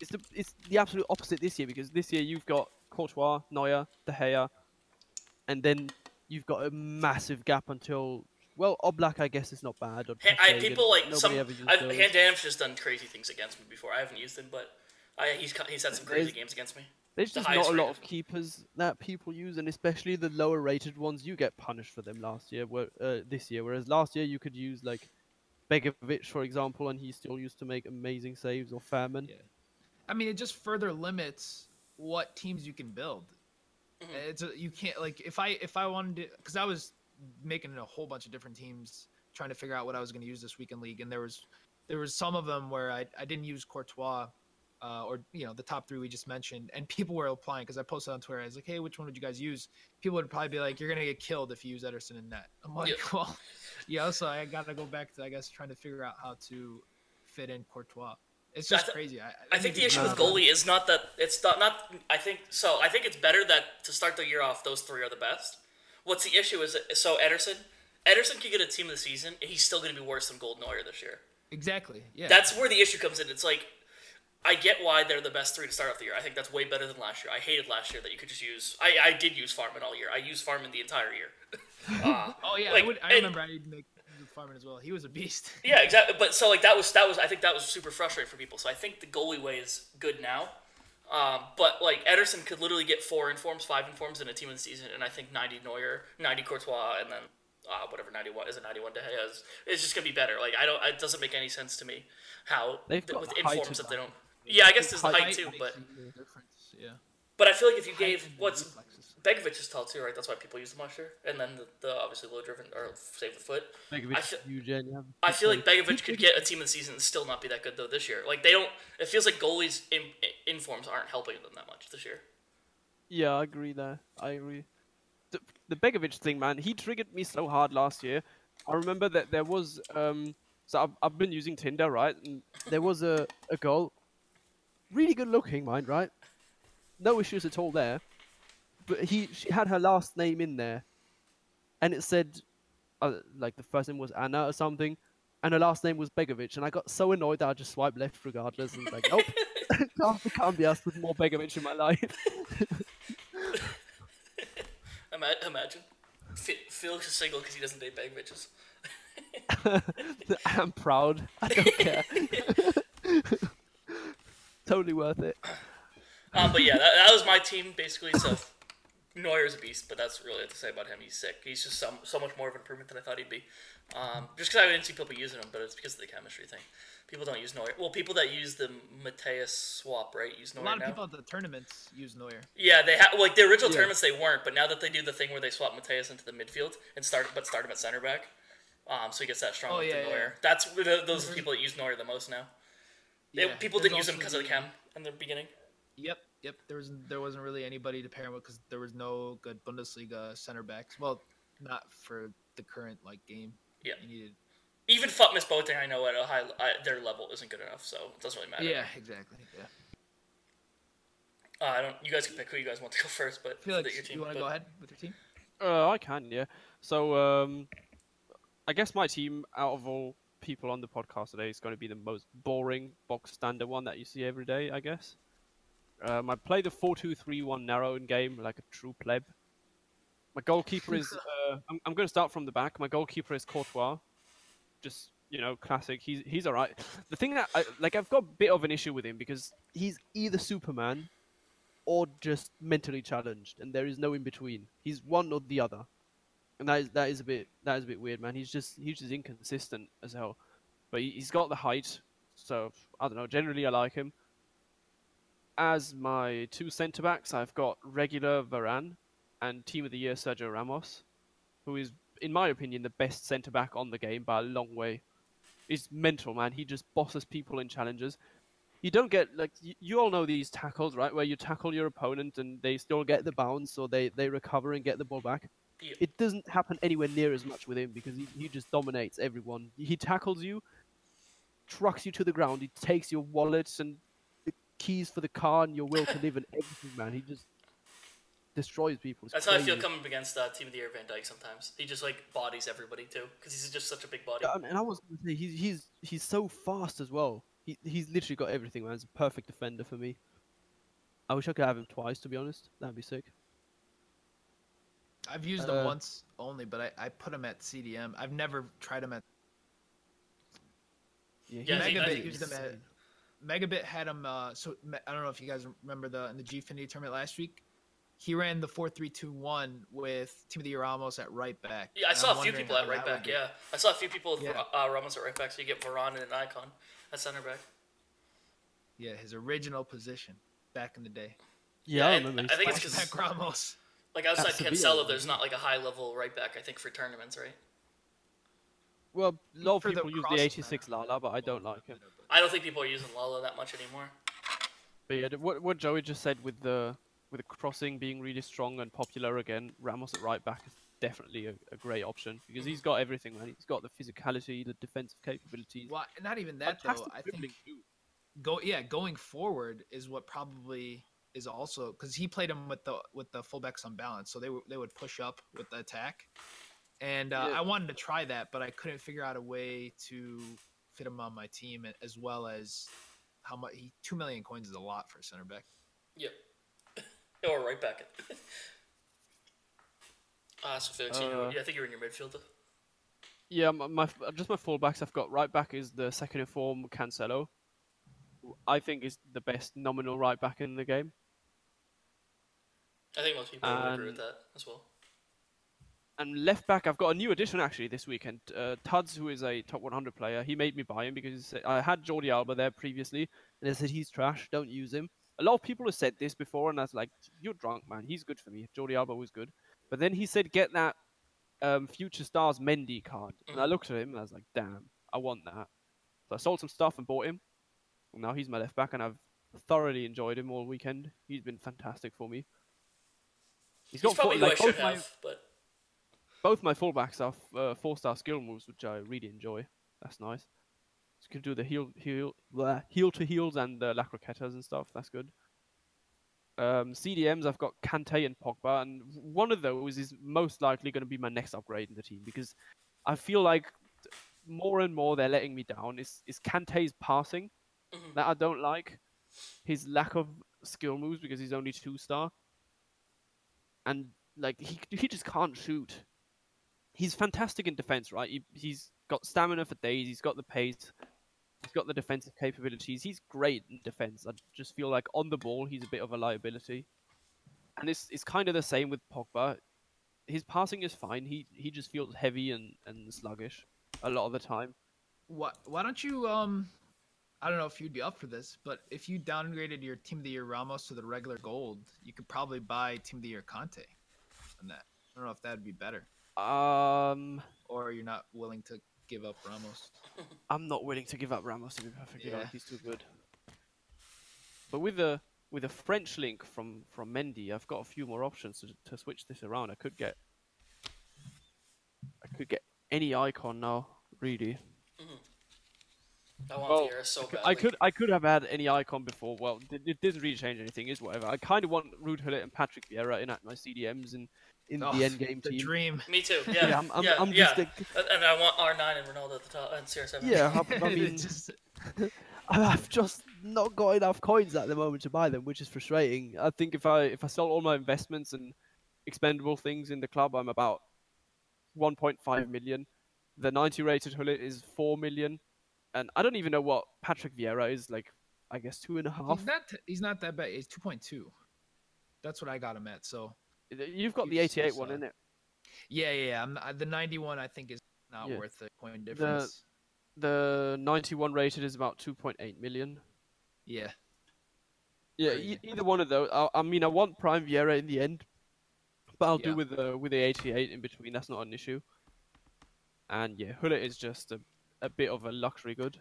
It's the it's the absolute opposite this year because this year you've got Courtois, Neuer, De Gea, and then you've got a massive gap until well, Oblak I guess is not bad. Or Ha- I, people like nobody some. ever used I've, those. Hand Dam's just done crazy things against me before. I haven't used him, but I, he's he's had some crazy There's- games against me. There's the just not a lot of keepers that people use, and especially the lower rated ones, you get punished for them last year, where, uh, this year. Whereas last year you could use like Begovic, for example, and he still used to make amazing saves, or Fährmann. Yeah. I mean, it just further limits what teams you can build. Mhm. It's a, you can't like if I if I wanted to because I was making a whole bunch of different teams trying to figure out what I was going to use this weekend league, and there was there was some of them where I I didn't use Courtois. Uh, or you know the top three we just mentioned, and [laughs] people were applying because I posted on Twitter. I was like, "Hey, which one would you guys use?" People would probably be like, "You're gonna get killed if you use Ederson in net." I'm like, Yeah. [laughs] "Well, yeah." So I gotta go back to I guess trying to figure out how to fit in Courtois. It's I just th- crazy. I, I think the issue with goalie is not that it's not not. I think so. I think it's better that to start the year off, those three are the best. What's the issue is that, so Ederson, Ederson could get a team of the season, and he's still going to be worse than Golden Neuer this year. Exactly. Yeah. That's where the issue comes in. It's like I get why they're the best three to start off the year. I think that's way better than last year. I hated last year that you could just use. I, I did use Fährmann all year. I used Fährmann the entire year. Uh, [laughs] oh [laughs] yeah, like, I would. I and- remember I did make Fährmann as well. He was a beast. Yeah, exactly. [laughs] But so like that was that was I think that was super frustrating for people. So I think the goalie way is good now. Um, but like Ederson could literally get four informs, five informs in a team of the season, and I think ninety Neuer, ninety Courtois, and then uh, whatever ninety one is it ninety one De Gea is. It's just gonna be better. Like I don't. It doesn't make any sense to me how th- with the informs that they don't. Yeah, I guess there's the Height height too, but a. Yeah. but I feel like if you gave what's. Begovic is tall too, right? That's why people use the year, and then the, the obviously low driven or save the foot. Begovic, feel- huge, you I feel like Begovic could get a team of the season and still not be that good though this year. Like they don't. It feels like goalies in, informs aren't helping them that much this year. Yeah, I agree there. I agree. The, the Begovic thing, man, he triggered me so hard last year. I remember that there was um. So I've, I've been using Tinder, right? And there was a, a girl, really good looking, mind, right? No issues at all there. But he she had her last name in there, and it said, uh, like the first name was Anna or something, and her last name was Begovic, and I got so annoyed that I just swiped left regardless, and like, nope, [laughs] [laughs] can't, can't be asked with more Begovic in my life. [laughs] Imagine. Felix is single because he doesn't date bitches. I'm proud. I don't care. totally worth it. Um, but yeah, that, that was my team basically. So Neuer's a beast, but that's really what to say about him. He's sick. He's just so, so much more of an improvement than I thought he'd be. Um, just because I didn't see people using him, but it's because of the chemistry thing. People don't use Neuer. Well, people that use the Mateus swap, right, use Neuer A lot of now. people at the tournaments use Neuer. Yeah, they have like the original Yeah. tournaments they weren't, but now that they do the thing where they swap Mateus into the midfield and start, but start him at center back, um, so he gets that strong Oh, link yeah, yeah. Neuer. That's the, those are the people that use Neuer the most now. They, Yeah, people there's didn't use him because of the chem in the beginning. Yep, yep. There was there wasn't really anybody to pair him with because there was no good Bundesliga center backs. Well, not for the current like game. Yeah. You needed. Even Futmas Boateng, I know at a high I, their level isn't good enough, so it doesn't really matter. Yeah, exactly. Yeah. Uh, I don't. You guys can pick who you guys want to go [laughs] first, but for Felix, your team. you want to but- go ahead with your team? Uh, I can, yeah. So, um, I guess my team, out of all people on the podcast today, is going to be the most boring box standard one that you see every day, I guess. Um, I play the 4-2-3-1 narrow in game like a true pleb. My goalkeeper is. [laughs] Uh, I'm, I'm going to start from the back. My goalkeeper is Courtois. Just you know, classic. He's he's all right. The thing that I like, I've got a bit of an issue with him because he's either Superman or just mentally challenged, and there is no in between. He's one or the other, and that is that is a bit that is a bit weird, man. He's just he's just inconsistent as hell, but he, he's got the height, so I don't know. Generally, I like him. As my two centre backs, I've got regular Varane and Team of the Year Sergio Ramos, who is, in my opinion, the best centre back on the game by a long way. He's mental, man. He just bosses people in challenges you don't get like you, you all know these tackles, right? Where you tackle your opponent and they still get the bounce or they they recover and get the ball back. Yeah. It doesn't happen anywhere near as much with him because he, he just dominates everyone. He tackles you, trucks you to the ground. He takes your wallets and keys for the car and your will to live and everything, man. He just destroys people. It's That's how I feel coming up against uh, Team of the Year Van Dijk sometimes. He just like bodies everybody too, because he's just such a big body. Yeah, and- and I was gonna say he's he's he's so fast as well. He he's literally got everything, man. He's a perfect defender for me. I wish I could have him twice, to be honest. That'd be sick. I've used Uh, him once only, but I, I put him at CDM. I've never tried him at Yeah, Yeah, I think- I Megabit used him at Megabit had him. Uh, so I don't know if you guys remember the in the Gfinity tournament last week. He ran the four three two one with Team of the Year Ramos at right back. Yeah, I and saw I'm a few people at right back. Yeah, I saw a few people with Yeah. uh, Ramos at right back, so you get Varane and an icon at center back. yeah, his original position back in the day. yeah, I remember. I think it's Flashback 'cause- Ramos. Like outside Sevilla, Cancelo, wasn't there's not like a high level right back. I think for tournaments, right? Well, a lot of For the people use the crossover. 86 Lala, but I don't like him. I don't think people are using Lala that much anymore. But yeah, what what Joey just said with the with the crossing being really strong and popular again, Ramos at right back is definitely a, a great option because he's got everything, man. He's got the physicality, the defensive capabilities. Well, not even that though. I think too. go yeah going forward is what probably is also because he played him with the with the fullbacks on balance, so they were they would push up with the attack, and uh, Yeah. I wanted to try that, but I couldn't figure out a way to fit him on my team a- as well as how much he two million coins is a lot for a center back. Yep. [coughs] or right back. [laughs] Ah, so Felix, you Uh, yeah, I think you're in your midfield. Yeah, my, my just my fullbacks. I've got right back is the second in form Cancelo. I think is the best nominal right back in the game. I think most people would agree with that as well. And left back, I've got a new addition actually this weekend. Uh, Tuds, who is a top 100 player, he made me buy him because he said, I had Jordi Alba there previously, and they said he's trash, don't use him. A lot of people have said this before, and I was like, "You're drunk, man. He's good for me. Jordi Alba was good." But then he said, "Get that um, Future Stars Mendy card," and I looked at him and I was like, "Damn, I want that." So I sold some stuff and bought him. And now he's my left back, and I've thoroughly enjoyed him all weekend. He's been fantastic for me. He's four- probably who I like, should both my- have, but both my fullbacks are uh, four-star skill moves, which I really enjoy. That's nice. So you can do the heel, heel, bleh, heel to heels and the La Croquetas and stuff. That's good. Um, CDMs, I've got Kanté and Pogba, and one of those is most likely going to be my next upgrade in the team because I feel like more and more they're letting me down. Is is Kanté's passing Mhm. that I don't like, his lack of skill moves because he's only two star, and like he he just can't shoot. He's fantastic in defense, right? He, he's got stamina for days. He's got the pace. He's got the defensive capabilities. He's great in defense. I just feel like on the ball, he's a bit of a liability. And it's it's kind of the same with Pogba. His passing is fine. He he just feels heavy and, and sluggish a lot of the time. Why why don't you um I don't know if you'd be up for this, but if you downgraded your Team of the Year Ramos to the regular gold, you could probably buy Team of the Year Kanté on that. I don't know if that'd be better. Um, Or you're not willing to give up Ramos. [laughs] I'm not willing to give up Ramos to be perfectly Yeah. honest. He's too good. But with the with a French link from from Mendy, I've got a few more options to to switch this around. I could get I could get any icon now, really. I want Well, Vieira so I could- badly. I could I could have had any icon before. Well, it, it didn't really change anything. Is whatever. I kind of want Ruud Gullit and Patrick Vieira in at my CDMs and in Oh, the end game The team. dream. [laughs] Me too. Yeah. [laughs] Yeah, I'm, I'm, yeah, I'm yeah. just a, And I want R9 and Ronaldo at the top and CR7. Yeah. I, [laughs] I mean, just... I've just not got enough coins at the moment to buy them, which is frustrating. I think if I if I sell all my investments and expendable things in the club, I'm about 1.5 million. The 90 rated Gullit is 4 million, and I don't even know what Patrick Vieira is like. I guess two and a half. he's not he's not that bad. It's two point two. That's what I got him at. So You've got the he's so 88 one, solid. in it? yeah, yeah, yeah. I'm not, the ninety one I think is not Yeah. worth the coin difference. The 91 rated is about 2.8 million. Yeah. Yeah, e- either one of those. I, I mean, I want Prime Vieira in the end, but I'll Yeah. do with the with the 88 in between. That's not an issue. And yeah, Gullit is just a, a bit of a luxury good.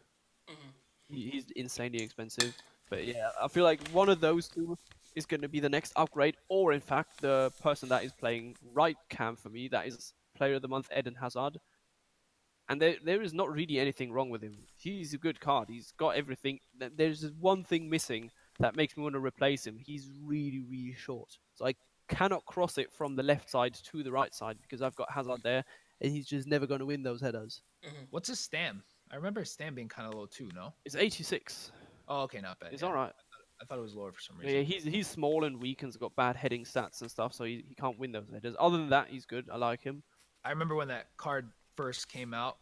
Mhm. He's insanely expensive, but yeah, I feel like one of those two is going to be the next upgrade, or in fact, the person that is playing right cam for me, that is Player of the Month Eden Hazard. And there, there is not really anything wrong with him. He's a good card. He's got everything. There's just one thing missing that makes me want to replace him. He's really, really short. So I cannot cross it from the left side to the right side because I've got Hazard there, and he's just never going to win those headers. Mm-hmm. What's his stam? I remember his stam being kind of low too. No. It's 86. Oh, okay, not bad. It's yeah. all right. I thought it was lower for some reason. Yeah, he's he's small and weak and's got bad heading stats and stuff, so he, he can't win those headers. Other than that, he's good. I like him. I remember when that card first came out.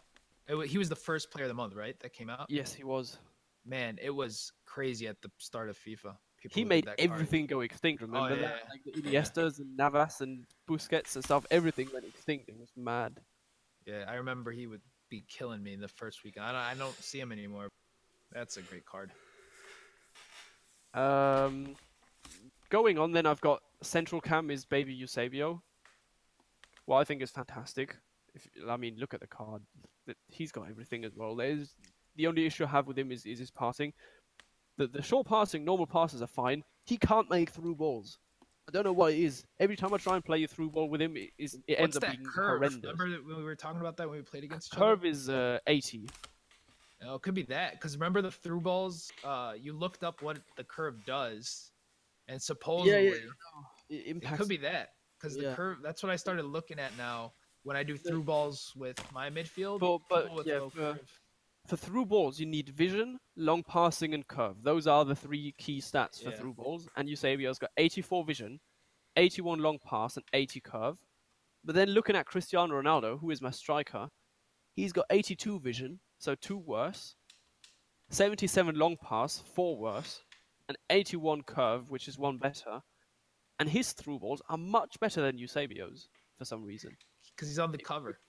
It, he was the first player of the month, right? That came out. Yes, he was. Man, it was crazy at the start of FIFA. People He made that card. everything go extinct. Remember oh, yeah, that? Like the Iniestas and Navas and Busquets and stuff. Everything went extinct. It was mad. Yeah, I remember he would be killing me in the first week. I don't, I don't see him anymore. That's a great card. Um, going on, then I've got central cam is Baby Eusebio. Well, I think is fantastic. If I mean, look at the card. He's got everything as well. There's the only issue I have with him is, is his passing. The the short passing, normal passes are fine. He can't make through balls. I don't know what it is. Every time I try and play a through ball with him, it, is, it ends up that being curve? horrendous. Remember that when we were talking about that when we played against each Curve is uh, 80. Other? Oh, it could be that. Because remember the through balls? Uh, you looked up what the curve does, and supposedly It it impacts could be that. Because the Yeah. curve. That's what I started looking at now when I do through balls with my midfield. But- but, with yeah, for- for through balls, you need vision, long passing, and curve. Those are the three key stats for Yeah. through balls. And Eusebio's got 84 vision, 81 long pass, and 80 curve. But then looking at Cristiano Ronaldo, who is my striker, he's got 82 vision, so two worse, 77 long pass, four worse, and 81 curve, which is one better. And his through balls are much better than Eusebio's for some reason. because he's on the cover.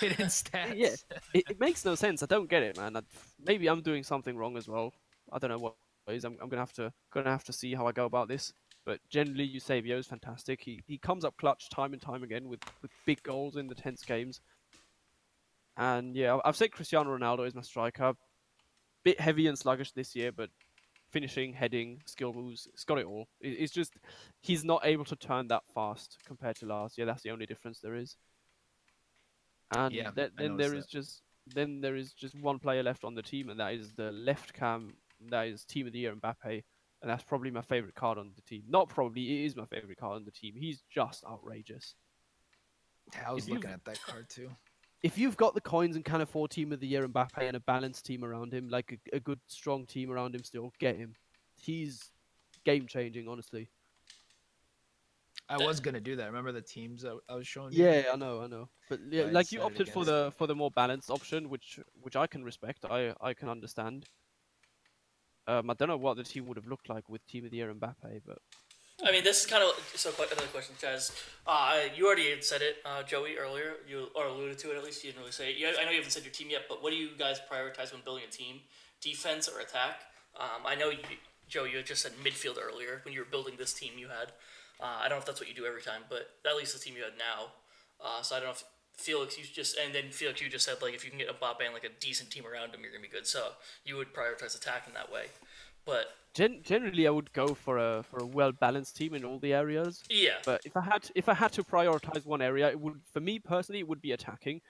Hidden [laughs] stats. Yeah. it, it makes no sense. I don't get it, man. I, maybe I'm doing something wrong as well. I don't know what it is. I'm, I'm gonna have to gonna have to see how I go about this. But generally, Eusebio is fantastic. He he comes up clutch time and time again with, with big goals in the tense games. And yeah, I've said Cristiano Ronaldo is my striker. Bit heavy and sluggish this year, but finishing, heading, skill moves, it's got it all. It, it's just he's not able to turn that fast compared to last year. That's the only difference there is. And Yeah, th- then there noticed is just then there is just one player left on the team, and that is the left cam. That is Team of the Year Mbappe, and that's probably my favorite card on the team. Not probably, it is my favorite card on the team. He's just outrageous. I was if looking at that card too. If you've got the coins and can afford Team of the Year Mbappe and a balanced team around him, like a, a good strong team around him, still get him. He's game changing, honestly. I was gonna do that. Remember the teams I, I was showing you? Yeah, I know, I know. But yeah, like you opted for the for the more balanced option, which which I can respect. I I can understand. Um, I don't know what the team would have looked like with Team of the Year Mbappe, but I mean, this is kind of so. Another question, Chaz. Uh, you already had said it, uh, Joey, earlier. You or alluded to it at least. You didn't really say it. You, I know you haven't said your team yet, but what do you guys prioritize when building a team? Defense or attack? Um, I know, you, Joe, you had just said midfield earlier when you were building this team you had. Uh, I don't know if that's what you do every time, but at least the team you had now. Uh, so I don't know if Felix, you just and then Felix, you just said like if you can get a Mbappe and like a decent team around him, you're gonna be good. So you would prioritize attack in that way. But gen- generally I would go for a for a well balanced team in all the areas. yeah, But if I had if I had to prioritize one area, it would for me personally it would be attacking,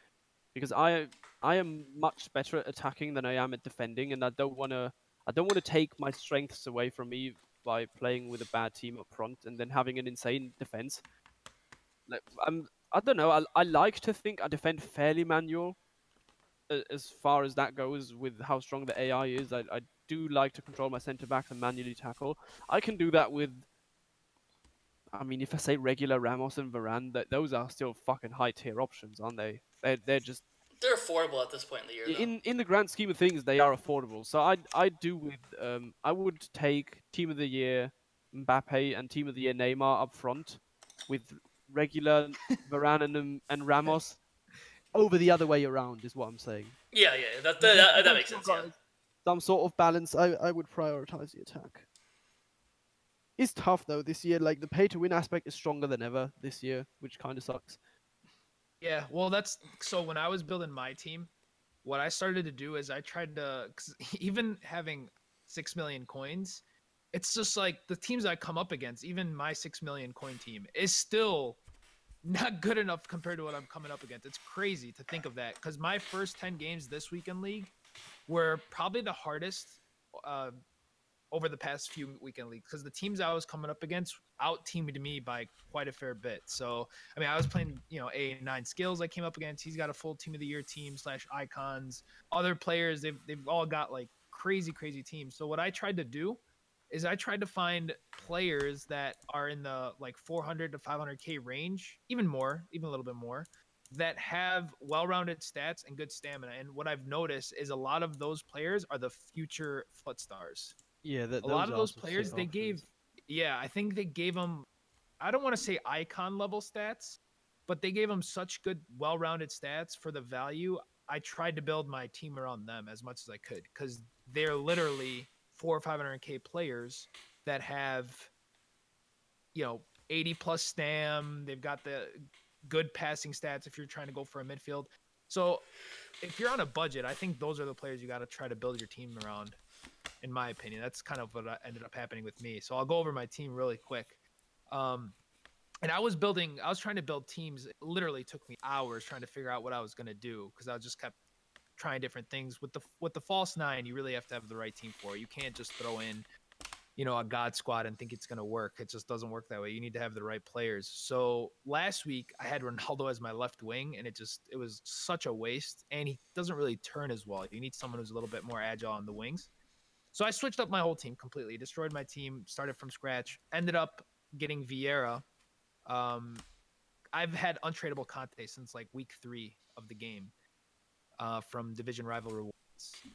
because I I am much better at attacking than I am at defending, and I don't want to I don't want to take my strengths away from me by playing with a bad team up front and then having an insane defense. Like, I'm I don't know. I I like to think I defend fairly manual. As far as that goes, with how strong the AI is, I, I do like to control my centre backs and manually tackle. I can do that with I mean, if I say regular Ramos and Varane, that those are still fucking high tier options, aren't they? They're they're just they're affordable at this point in the year. Though. in in the grand scheme of things, they are affordable. So I I do with um I would take team of the year Mbappe and team of the year Neymar up front, with regular [laughs] Varane and and Ramos over the other way around is what I'm saying. yeah, yeah, that that, that, that makes sense. Yeah. Some sort of balance. I I would prioritize the attack. It's tough though this year. Like the pay to win aspect is stronger than ever this year, which kind of sucks. Yeah, well, that's so when I was building my team, what I started to do is I tried to, cause [laughs] even having six million coins, it's just like the teams I come up against, even my six million coin team, is still not good enough compared to what I'm coming up against. It's crazy to think of that because my first 10 games this weekend league were probably the hardest uh, over the past few weekend leagues because the teams I was coming up against out teamed me by quite a fair bit. So, I mean, I was playing, you know, A nine skills I came up against. He's got a full team of the year team slash icons. Other players, they've they've all got like crazy, crazy teams. So what I tried to do is I tried to find players that are in the like 400 to 500k range, even more, even a little bit more, that have well-rounded stats and good stamina. And what I've noticed is a lot of those players are the future foot stars Yeah, that, a lot of those players they gave yeah i think they gave them i don't want to say icon level stats but they gave them such good well-rounded stats for the value i tried to build my team around them as much as i could because they're literally four or 500k players that have you know 80 plus stam they've got the good passing stats if you're trying to go for a midfield so if you're on a budget i think those are the players you got to try to build your team around in my opinion. That's kind of what ended up happening with me. So I'll go over my team really quick. Um, and I was building, I was trying to build teams. It literally took me hours trying to figure out what I was going to do because I just kept trying different things. With the with the false nine, you really have to have the right team for it. You can't just throw in, you know, a god squad and think it's going to work. It just doesn't work that way. You need to have the right players. So last week I had [laughs] Ronaldo as my left wing, and it just it was such a waste. And he doesn't really turn as well. You need someone who's a little bit more agile on the wings. So I switched up my whole team completely, destroyed my team, started from scratch, ended up getting Vieira. Um, I've had untradeable Kanté since like week three of the game uh, from Division Rival Rewards.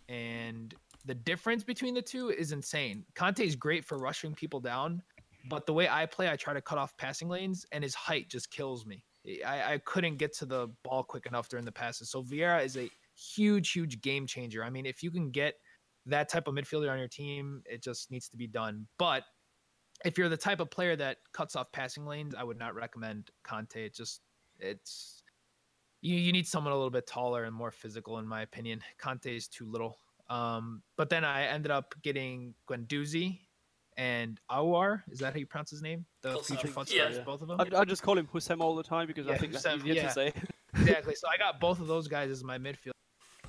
And the difference between the two is insane. Kanté is great for rushing people down, but the way I play, I try to cut off passing lanes, and his height just kills me. I, I couldn't get to the ball quick enough during the passes. So Vieira is a huge, huge game changer. I mean, if you can get that type of midfielder on your team, it just needs to be done. But if you're the type of player that cuts off passing lanes, I would not recommend Kanté. It just it's you you need someone a little bit taller and more physical, in my opinion. Kanté is too little. Um, but then I ended up getting Guendouzi and Aouar. Is that how you pronounce his name? The Close future enough. foot Yeah. both of them. I, I just call him Houssem all the time because I Yeah, think that's Houssem, easier yeah. to say. exactly. So I got [laughs] both of those guys as my midfield,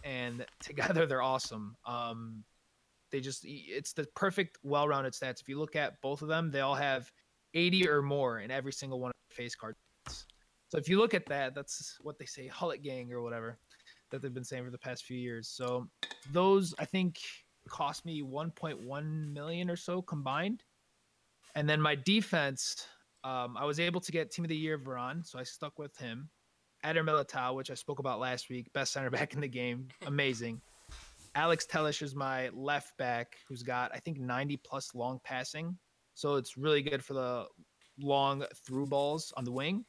and together they're awesome. Um, they just it's the perfect, well-rounded stats. If you look at both of them, they all have 80 or more in every single one of the face cards. So if you look at that, that's what they say, Gullit Gang or whatever that they've been saying for the past few years. So those I think cost me 1.1 million or so combined. And then my defense, Um, I was able to get Team of the Year Varane, so I stuck with him. Eder Militao, which I spoke about last week, best center back in the game, [laughs] amazing. Alex Telles is my left back, who's got I think 90 plus long passing, so it's really good for the long through balls on the wing.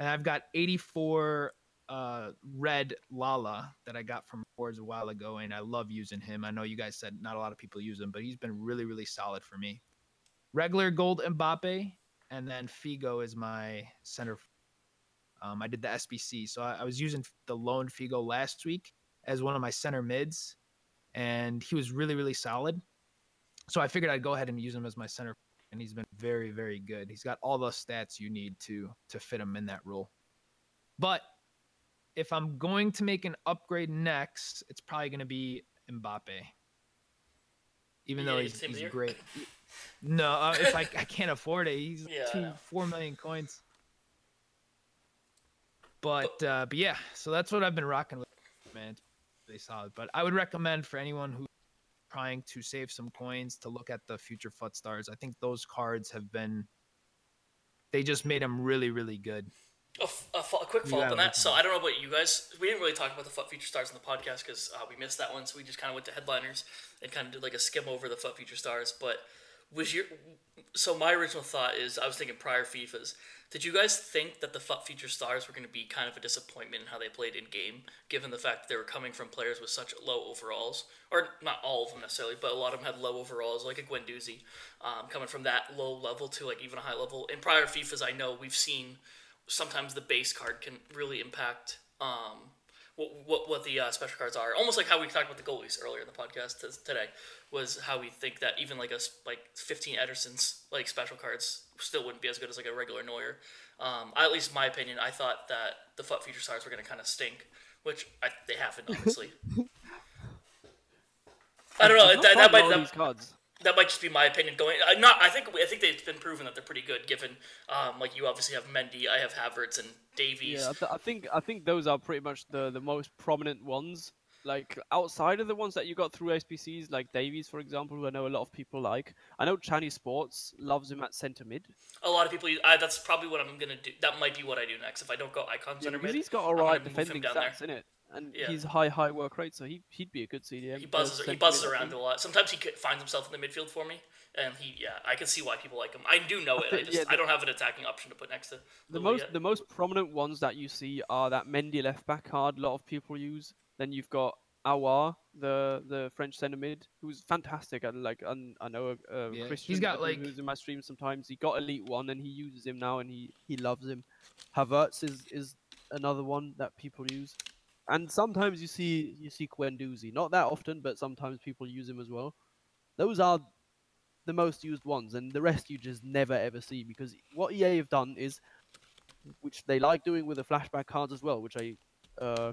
And I've got 84 uh, red Lala that I got from Fords a while ago, and I love using him. I know you guys said not a lot of people use him, but he's been really, really solid for me. Regular gold Mbappe, and then Figo is my center. Um, I did the SBC, so I, I was using the loan Figo last week as one of my center mids, and he was really, really solid. So I figured I'd go ahead and use him as my center, and he's been very, very good. He's got all the stats you need to to fit him in that role. But if I'm going to make an upgrade next, it's probably going to be Mbappe. Even though Yeah, he's, he's great. [laughs] No, uh, if I, I can't afford it, he's Yeah, two four million coins. But uh, but yeah, so that's what I've been rocking with, man. It's really solid. But I would recommend for anyone who's trying to save some coins to look at the future foot stars. I think those cards have been. They just made them really really good. A, f- a fo- a quick follow up have on that. So I don't know about you guys. We didn't really talk about the FUT Future Stars in the podcast because uh, we missed that one. So we just kind of went to headliners and kind of did like a skim over the FUT Future Stars. But was your so my original thought is I was thinking prior FIFA's. Did you guys think that the FUT Future Stars were going to be kind of a disappointment in how they played in game, given the fact that they were coming from players with such low overalls, or not all of them necessarily, but a lot of them had low overalls, like a Guendouzi, um, coming from that low level to like even a high level. In prior FIFA's, I know we've seen sometimes the base card can really impact um, what, what, what the uh, special cards are. Almost like how we talked about the goalies earlier in the podcast t- today, was how we think that even like a like 15 Ederson's like special cards still wouldn't be as good as like a regular Neuer. Um, at least my opinion, I thought that the FUT future stars were going to kind of stink, which I, they haven't obviously. [laughs] I don't know. That, that might that, these cards. That might just be my opinion going. I'm not. I think I think they've been proven that they're pretty good. Given um, like you obviously have Mendy, I have Havertz and Davies. Yeah, I, th- I think I think those are pretty much the the most prominent ones. Like outside of the ones that you got through SBCs, like Davies, for example, who I know a lot of people like. I know Chinese Sports loves him at centre mid. A lot of people. I, that's probably what I'm gonna do. That might be what I do next if I don't go icon Yeah, center because mid. he's got alright him defending down there. stats in it, and Yeah. he's high high work rate, so he he'd be a good CDM. He buzzes. He buzzes around a lot. Sometimes he finds himself in the midfield for me, and he. Yeah, I can see why people like him. I do know it. I just yeah, I don't have an attacking option to put next to The Louis most yet. the most prominent ones that you see are that Mendy left back card. A lot of people use. Then you've got Aouar, the the French centre mid, who's fantastic. And like and I know uh, Yeah, he's Christian got, who- like- who's in my stream sometimes. He got elite one and he uses him now and he he loves him. Havertz is is another one that people use. And sometimes you see you see Guendouzi. Not that often, but sometimes people use him as well. Those are the most used ones, and the rest you just never ever see because what EA have done is, which they like doing with the flashback cards as well, which I uh,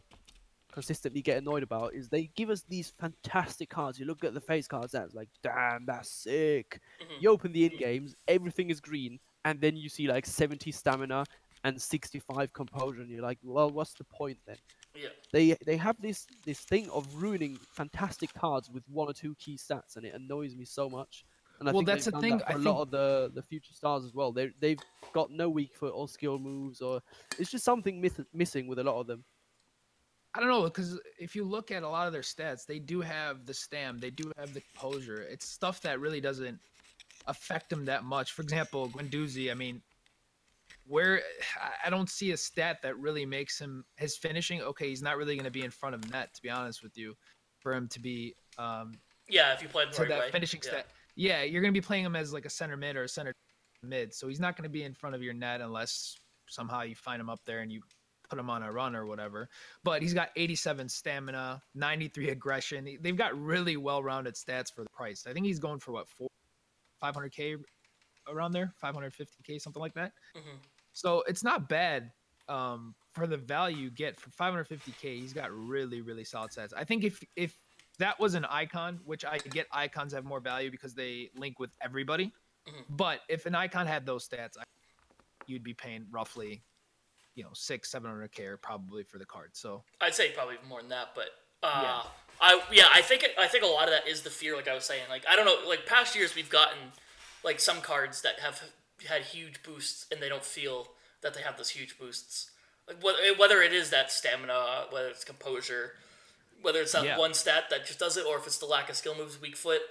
consistently get annoyed about, is they give us these fantastic cards. You look at the face cards, that's like, damn, that's sick. Mhm. You open the in games, everything is green, and then you see like 70 stamina and 65 composure, and you're like, well, what's the point then? Yeah. They they have this this thing of ruining fantastic cards with one or two key stats, and it annoys me so much. And I Well, think that's the thing, that for I a lot of the the future stars as well. They they've got no weak foot or skill moves, or it's just something myth- missing with a lot of them. I don't know because if you look at a lot of their stats, they do have the stam, they do have the composure. It's stuff that really doesn't affect them that much. For example, Guendouzi, I mean, where I- don't see a stat that really makes him his finishing. Okay, he's not really going to be in front of net, to be honest with you, for him to be um, Yeah, if you play him to that way. finishing yeah. stat. Yeah, you're going to be playing him as like a center mid or a center mid, so he's not going to be in front of your net unless somehow you find him up there and you put him on a run or whatever. But he's got 87 stamina, 93 aggression. They've got really well-rounded stats for the price. I think he's going for what four, 500k around there, 550k, something like that. Mhm. So it's not bad um, for the value you get for 550k. He's got really, really solid stats. I think if if that was an icon, which I get icons have more value because they link with everybody. Mhm. But if an icon had those stats, I, you'd be paying roughly, you know, six, seven hundred k probably for the card. So I'd say probably more than that, but uh, Yeah. I yeah, I think it, I think a lot of that is the fear, like I was saying. Like I don't know, like past years we've gotten like some cards that have had huge boosts and they don't feel that they have those huge boosts. Like whether eh, whether it is that stamina, whether it's composure, whether it's that Yeah. one stat that just does it, or if it's the lack of skill moves, weak foot.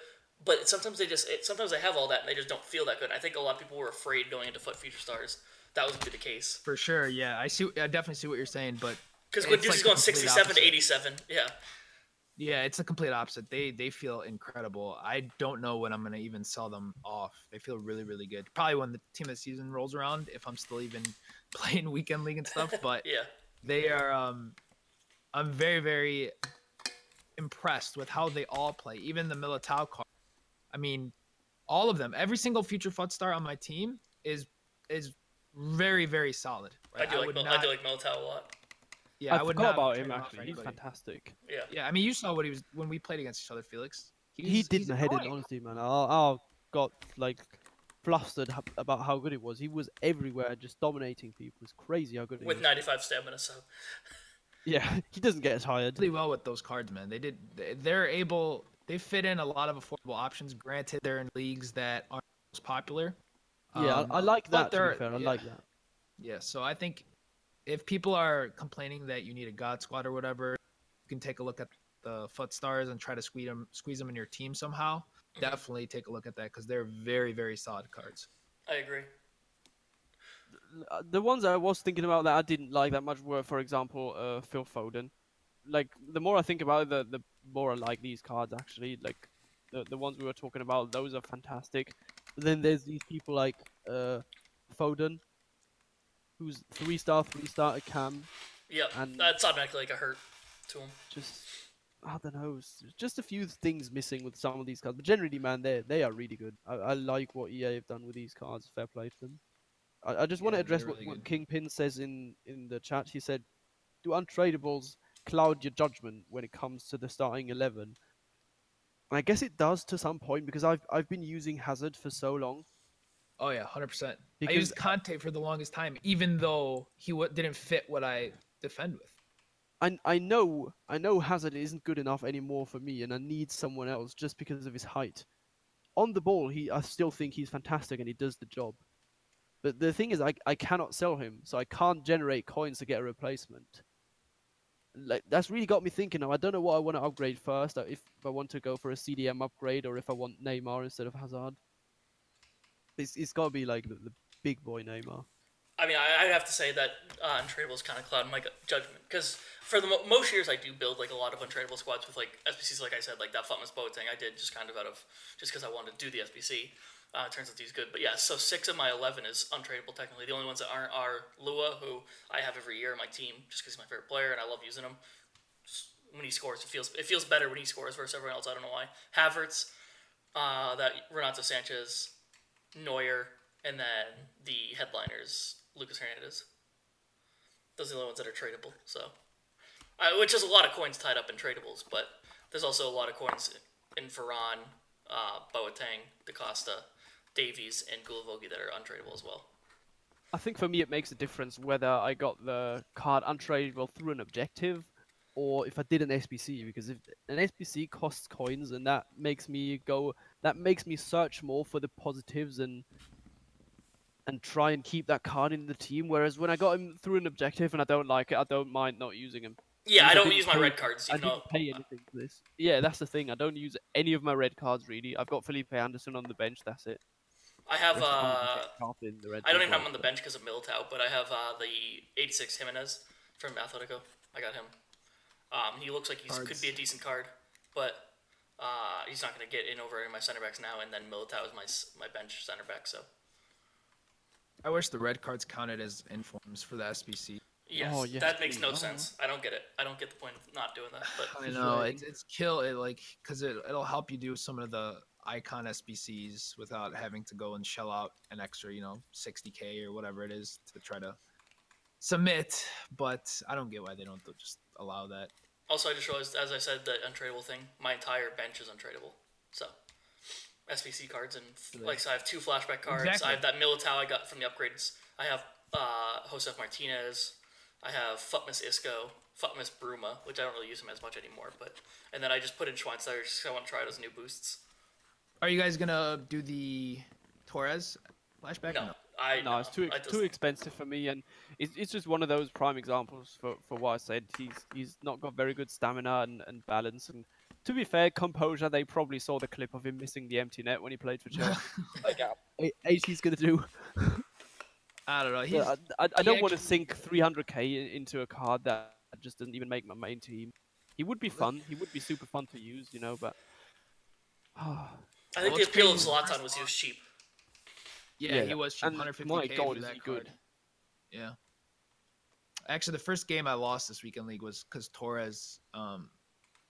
But sometimes they just it, sometimes they have all that and they just don't feel that good. I think a lot of people were afraid going into FUT Future Stars. That was be the case For sure, yeah. I see. I definitely see what you're saying, but because Guendouzi's like going complete sixty-seven to eighty-seven. Yeah, yeah, it's the complete opposite. They they feel incredible. I don't know when I'm gonna even sell them off. They feel really really good. Probably when the team of the season rolls around, if I'm still even [laughs] playing weekend league and stuff. But [laughs] yeah. they are. Um, I'm very very impressed with how they all play. Even the Militao card. I mean, all of them. Every single future foot star on my team is is very very solid. I right? do like Mil- I do like Militao a lot. Yeah, I, I, would forgot not about him actually. He's fantastic. Yeah. Yeah, I mean, you saw what he was when we played against each other, Felix. he didn't my head in, honestly, man. I, I got like flustered about how good it was. He was everywhere, just dominating people. It's crazy how good he With ninety-five stamina, so [laughs] Yeah, he doesn't get as tired. really well with those cards, man. They did. they- They're able. They fit in a lot of affordable options. Granted, they're in leagues that aren't most popular. Yeah, Um, I, I like that. To they're- be fair, I yeah. like that. Yeah, so I think if people are complaining that you need a God Squad or whatever, you can take a look at the Foot Stars and try to squeeze them, squeeze them in your team somehow. Definitely take a look at that because they're very, very solid cards. I agree. Uh, The ones I was thinking about that I didn't like that much were, for example, uh, Phil Foden. Like the more I think about it, the the more I like these cards. Actually, like the the ones we were talking about, those are fantastic. But then there's these people like uh, Foden, who's three star, three star cam. Yep, And- that's automatically like a hurt to him. Just I don't know, just a few things missing with some of these cards. But generally, man, they they are really good. I, I like what EA have done with these cards. Fair play to them. I, I just want to address they're what, what. Kingpin says in in the chat. He said, "Do untradables cloud your judgment when it comes to the starting eleven? And I guess it does to some point because I've I've been using Hazard for so long. Oh yeah, hundred percent. I used Kanté for the longest time, even though he w- didn't fit what I defend with. I I know I know Hazard isn't good enough anymore for me, and I need someone else just because of his height. On the ball, he I still think he's fantastic and he does the job. But the thing is, I I cannot sell him, so I can't generate coins to get a replacement. Like that's really got me thinking. Now I don't know what I want to upgrade first. uh, If I want to go for a CDM upgrade or if I want Neymar instead of Hazard. It's it's got to be like the, the big boy Neymar. I mean, I, I'd have to say that uh, untradables kind of cloud my judgment because for the mo- most years I do build like a lot of untradable squads with like SBCs, like I said, like that Futmas boat thing I did just kind of out of just because I wanted to do the SBC. Uh, turns out he's good, but yeah. So six of my eleven is untradable technically. The only ones that aren't are Lua, who I have every year in my team just because he's my favorite player and I love using him. When he scores, it feels it feels better when he scores versus everyone else. I don't know why. Havertz, uh, that Renato Sanches, Neuer, and then the headliners, Lucas Hernandez. Those are the only ones that are tradable. So, uh, which is a lot of coins tied up in tradables, but there's also a lot of coins in Fährmann, uh, Boateng, DaCosta, Davies, and Guilavogui that are untradable as well. I think for me it makes a difference whether I got the card untradable through an objective or if I did an SBC because if an SBC costs coins and that makes me go that makes me search more for the positives and and try and keep that card in the team whereas when I got him through an objective and I don't like it I don't mind not using him. Yeah, I don't didn't use my pay- red cards. I Even though, didn't pay anything for this. Yeah, that's the thing. I don't use any of my red cards really. I've got Felipe Anderson on the bench. That's it. I have. Rest Uh, in the red I don't even have him on the bench because of Militao, but I have uh, the 86 Jimenez from Atletico. I got him. Um, he looks like he could be a decent card, but uh, he's not going to get in over any of my center backs now. And then Militao is my my bench center back. So I wish the red cards counted as informs for the SBC. yes, Oh, yes, that makes no please. Oh. sense. I don't get it. I don't get the point of not doing that. But I know it's it's kill it like because it it'll help you do some of the icon SBCs without having to go and shell out an extra you know 60k or whatever it is to try to submit. But I don't get why they don't just allow that. Also, I just realized, as I said, the untradeable thing. My entire bench is untradeable. So SBC cards and like so I have two flashback cards. Exactly. I have that Militao I got from the upgrades. I have uh, Josef Martinez. I have Futmas Isco, Futmas Bruma, which I don't really use him as much anymore. But and then I just put in Schweinsteiger just 'cause I want to try those new boosts. Are you guys gonna do the Torres flashback? No, I no, it's too I ex- too expensive for me, and it's, it's just one of those prime examples for, for what I said. He's he's not got very good stamina and, and balance. And to be fair, composure. They probably saw the clip of him missing the empty net when he played for Chelsea. [laughs] like, yeah, he's gonna do. [laughs] I don't know. He's, I, I, I don't want to sink 300k into a card that just doesn't even make my main team. He would be fun. He would be super fun to use, you know, but. [sighs] I think Well, the appeal of. Zlatan was he was cheap. Yeah, yeah, he was cheap, and 150k my God, is that he card. good. Yeah. Actually, the first game I lost this weekend league was because Torres, um,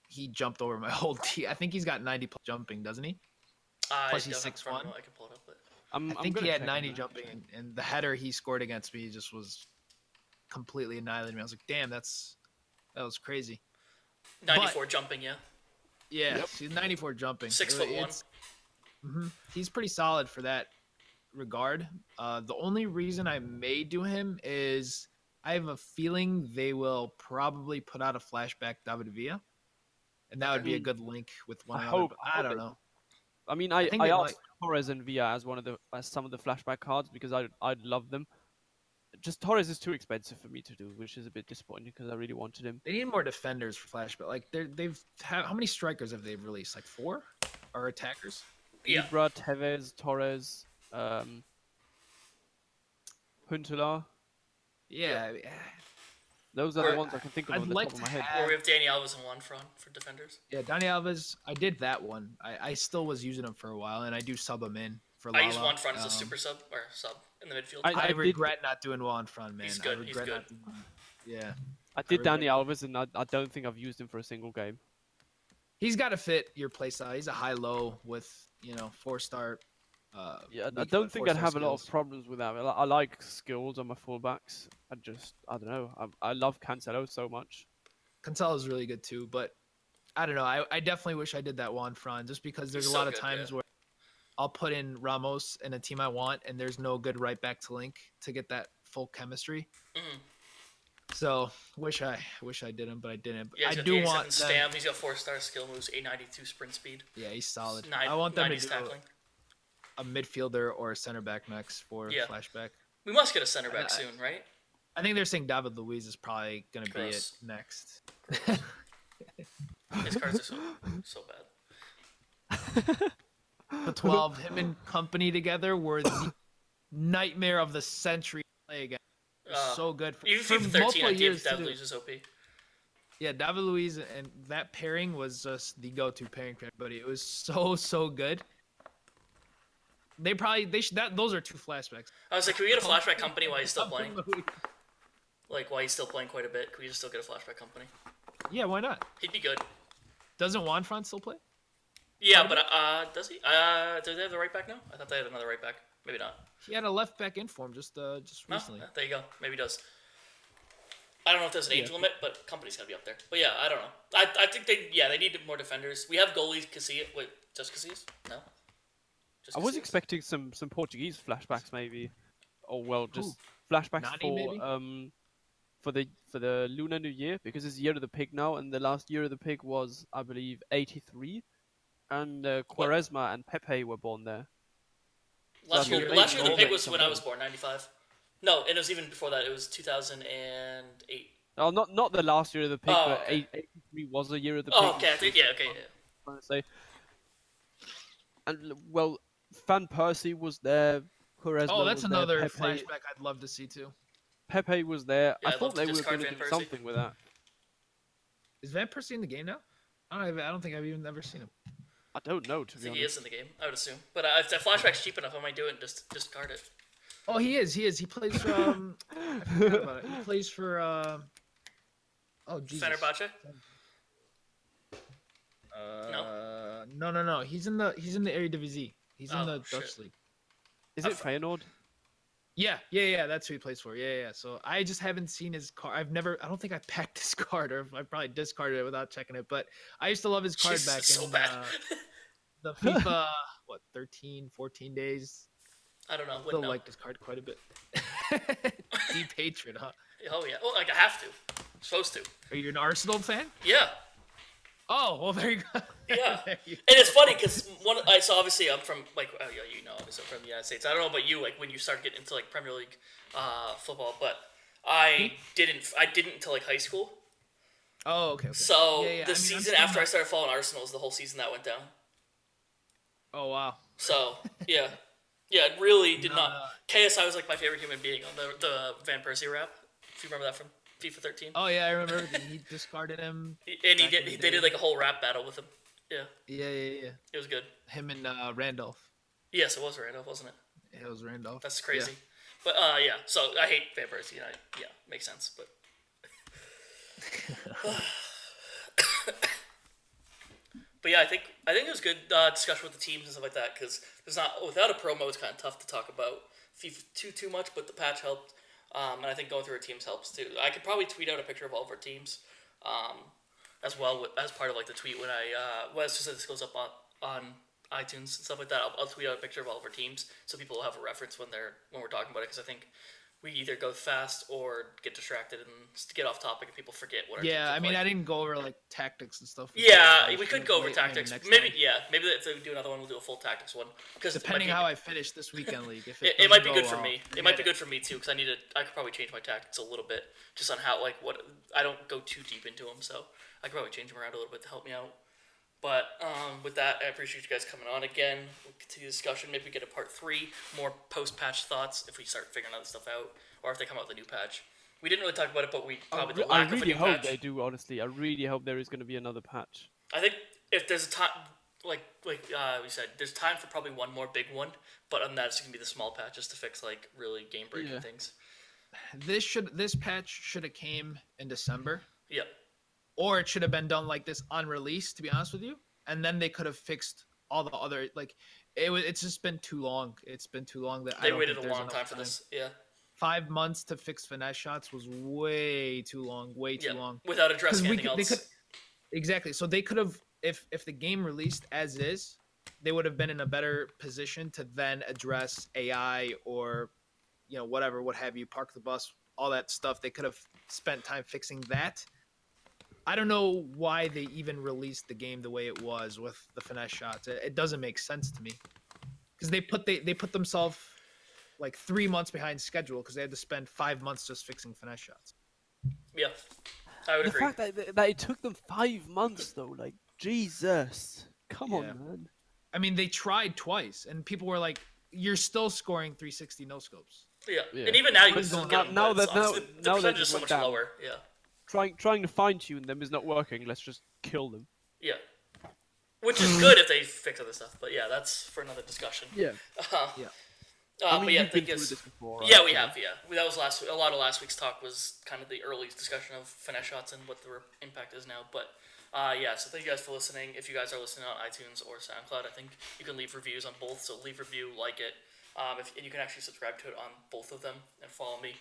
he jumped over my [laughs] whole team. I think he's got 90 plus jumping, doesn't he? I Plus he's don't have it in front of 6'1". I can pull it up. But... I'm, I I'm think he had 90 jumping, and, and the header he scored against me just was completely annihilated me. I was like, damn, that's that was crazy. 94 jumping, yeah. Yeah, he's 94 jumping. Six It- foot one. it's- Mhm. He's pretty solid for that regard. Uh, the only reason I may do him is I have a feeling they will probably put out a flashback David Villa, and that would be a good link with one I another. hope- I I don't know. I mean, I, think I they asked might- Torres and Villa as one of the as some of the flashback cards because I I'd love them. Just Torres is too expensive for me to do, which is a bit disappointing because I really wanted him. They need more defenders for flashback. Like they're, they've how, how many strikers have they released? Like four, or attackers? Yeah. Ibra, Tevez, Torres, um, Huntelaar. Yeah, Those are Or- the ones I can think of I'd on the like top of my head. have- Or we have Dani Alves and Juan Fran for defenders. yeah. Dani Alves, I did that one. I, I still was using him for a while, and I do sub him in for. I use Lala. Juan Fran as a Um, super sub or sub in the midfield. I- I, I did- regret not doing well Juan Fran, man. He's I good, he's regret good. doing. Yeah, I did regret- Dani Alves, and I, I don't think I've used him for a single game. he's got to fit your playstyle. He's a high low with you know four star. Uh, Yeah, I- I don't think I'd four-star have a lot of problems with that. I, I like skills on my fullbacks. I just, I don't know. I, I love Cancelo so much. Cancelo is really good too, but I don't know. I, I definitely wish I did that Juan Fran just because there's He's a so lot of good, times yeah. where I'll put in Ramos in a team I want, and there's no good right back to link to get that full chemistry. Mhm. So wish I wish I didn't, but I didn't. Yeah, I do the 87 want them, stam. He's got four star skill moves, 892 sprint speed. Yeah, he's solid. Nine, I want them to do tackling. A midfielder or a center back next for Yeah. flashback. We must get a center back I- soon, right? I think they're saying David Luiz is probably gonna be it next. His cards are so so bad. [laughs] the 12, him and Kompany together were the nightmare of the century play again. Uh, so good for, Even for 13, multiple I years. David do. Luiz OP. Yeah, David Luiz and that pairing was just the go-to pairing for everybody. It was so so good. They probably they should that those are two flashbacks. I was like, can we get a [laughs] flashback Kompany while he's still [laughs] playing? Like, while he's still playing quite a bit, can we just still get a flashback Kompany? Yeah, why not? He'd be good. Doesn't Juan Fran still play? Yeah, but uh, does he? Uh, do they have the right back now? I thought they had another right back. Maybe not. He had a left back in form just uh just recently. there you go. Maybe he does. I don't know if there's an age Yeah. limit, but Kompany's gonna be up there. But yeah, I don't know. I, I think they yeah they need more defenders. We have goalies. Casillas. Wait, just Casillas? No. Just I was Casillas? expecting some some Portuguese flashbacks maybe, or well, just Who? flashbacks Nani, for maybe? um for the for the Lunar New Year because it's the year of the pig now, and the last year of the pig was I believe '83, and uh, What? Quaresma and Pepe were born there. last so year. maybe Last year the pig was when I was born, ninety five. No, and it was even before that. It was two thousand and eight. Oh, not not the last year of the pig, Oh, but okay. '83 was the year of the pig. Oh, okay. I think, yeah, okay. Yeah. trying to say. And well, Van Persie was there. Quaresma Oh, that's was another Pepe, flashback I'd love to see too. Pepe was there. Yeah, I thought they were going to do Persie. something with that. Is Van Persie in the game now? I don't, I don't think I've even ever seen him. I don't know to I be think he is in the game. I would assume. But uh, if the flashback's cheap enough, I might do it and just discard it. Oh, he is. He is. He plays for. Um, I forgot about it. He plays for. Uh, oh Jesus. Fenerbahce. Uh, no, no, no. He's in the. He's in the Eredivisie. He's in Oh, the shit. Dutch league. Is I it f- Feyenoord? Yeah, yeah, yeah. That's who he plays for. Yeah, yeah. yeah. So I just haven't seen his card. I've never. I don't think I packed [laughs] his card, or I probably discarded it without checking it. But I used to love his card Jesus, back so in bad. Uh, [laughs] the FIFA. what 13, 14 days. I don't know. Still Wouldn't know. liked his card quite a bit. [laughs] Deep hatred, huh? Oh yeah. Well, like I have to. I'm supposed to. Are you an Arsenal fan? Yeah. Oh, well, there you go. Yeah, [laughs] and it's funny because one. I so obviously I'm from like oh yeah you know obviously I'm from the United States. I don't know about you like when you start getting into like Premier League uh, football, but I didn't. I didn't until like high school. Oh, okay. okay. So Yeah, yeah, the I mean, I'm season still after I started following Arsenal was the whole season that went down. Oh wow. So yeah, yeah, it really did No, not. no. KSI was like my favorite human being on the the Van Persie rap. If you remember that from FIFA 13, Oh yeah, I remember he discarded him. and he did. the He, they did like a whole rap battle with him. Yeah, Yeah, yeah, yeah. it was good. Him and uh, Randolph. Yes, it was Randolph, wasn't it? It was Randolph. That's Yeah. crazy. But uh, yeah. So I hate Persie. And I, yeah, makes sense. But [laughs] [coughs] but yeah, I think I think it was good uh, discussion with the teams and stuff like that because there's not without a promo, it's kind of tough to talk about FIFA too too much. But the patch helped, um, and I think going through our teams helps too. I could probably tweet out a picture of all of our teams, um, as well as part of like the tweet when I uh, well, it's just that this goes up on on iTunes and stuff like that. I'll, I'll tweet out a picture of all of our teams so people will have a reference when they're when we're talking about it because I think. We either go fast or get distracted and get off topic, and people forget what. Our Yeah, I mean, like. I didn't go over like tactics and stuff. Yeah, we could go over wait- maybe tactics. Maybe, yeah, maybe if we do another one, we'll do a full tactics one. Because Depending how I finish this weekend league, if it, it, it might be good go for me. It might be good for me too, because I need to. I could probably change my tactics a little bit, just on how like what I don't go too deep into them, so I could probably change them around a little bit to help me out. But um, with that, I appreciate you guys coming on again. We'll continue the discussion. Maybe we get a part three, more post-patch thoughts if we start figuring other stuff out, or if they come out with a new patch. We didn't really talk about it, but we I, probably re- the I lack of a really new hope patch. they do. Honestly, I really hope there is going to be another patch. I think if there's a time, like like uh, we said, there's time for probably one more big one, but on that it's gonna be the small patches to fix like really game breaking Yeah. things. This should this patch should have came in December, Yeah, or it should have been done like this on release. To be honest with you, and then they could have fixed all the other like it was. It's just been too long. It's been too long that I they waited a long time for this. Yeah, Five months to fix finesse shots was way too long. Way too yeah, long. without addressing anything could- else. could- exactly. So they could have, if if the game released as is, they would have been in a better position to then address AI or, you know, whatever, what have you, park the bus, all that stuff. They could have spent time fixing that. I don't know why they even released the game the way it was with the finesse shots. It, it doesn't make sense to me because they put they they put themselves like three months behind schedule because they had to spend five months just fixing finesse shots. Yeah, I would The agree. fact that, that it took them five months, though, like Jesus, come Yeah. on, man. I mean, they tried twice, and people were like, "You're still scoring 360 no scopes." yeah. Yeah. and even now you But can still now- get them, now but it's that- now- obviously- the now that percentage is so much down. lower. Yeah, Trying trying to fine tune them is not working. Let's just kill them. yeah. Which is good if they fix other stuff, but yeah, that's for another discussion. Yeah. [laughs] Uh, Yeah. Uh, I mean, but yeah, you've been think it's- this before. Yeah, we have. Yeah, that was last. A lot of last week's talk was kind of the early discussion of finesse shots and what the re- impact is now. But uh, yeah, so thank you guys for listening. If you guys are listening on iTunes or SoundCloud, I think you can leave reviews on both. So leave review, like it, um, if, and you can actually subscribe to it on both of them and follow me.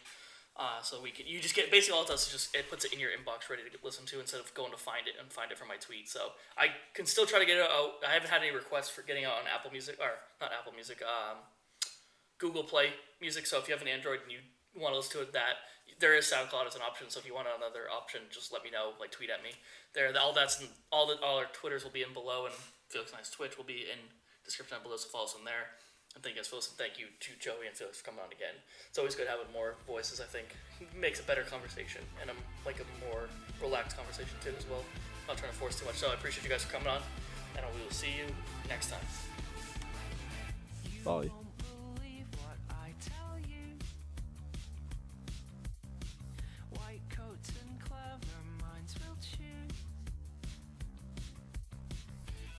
Uh, so we can you just get basically all it does is just it puts it in your inbox ready to get listened to instead of going to find it and find it from my tweet. So I can still try to get it out. I haven't had any requests for getting out on Apple Music or not Apple Music. Um, Google Play Music. So if you have an Android and you want to listen to it, that there is SoundCloud as an option. So if you want another option, just let me know. Like tweet at me. There, all that's in, all the all our Twitters will be in below, and Felix Nice Twitch will be in description down below. So follow us on there. And thank you guys. Thank you to Joey and Felix for coming on again. It's always good having more voices. I think makes a better conversation and a like a more relaxed conversation too as well. I'm not trying to force too much. So I appreciate you guys for coming on, and we will see you next time. Bye.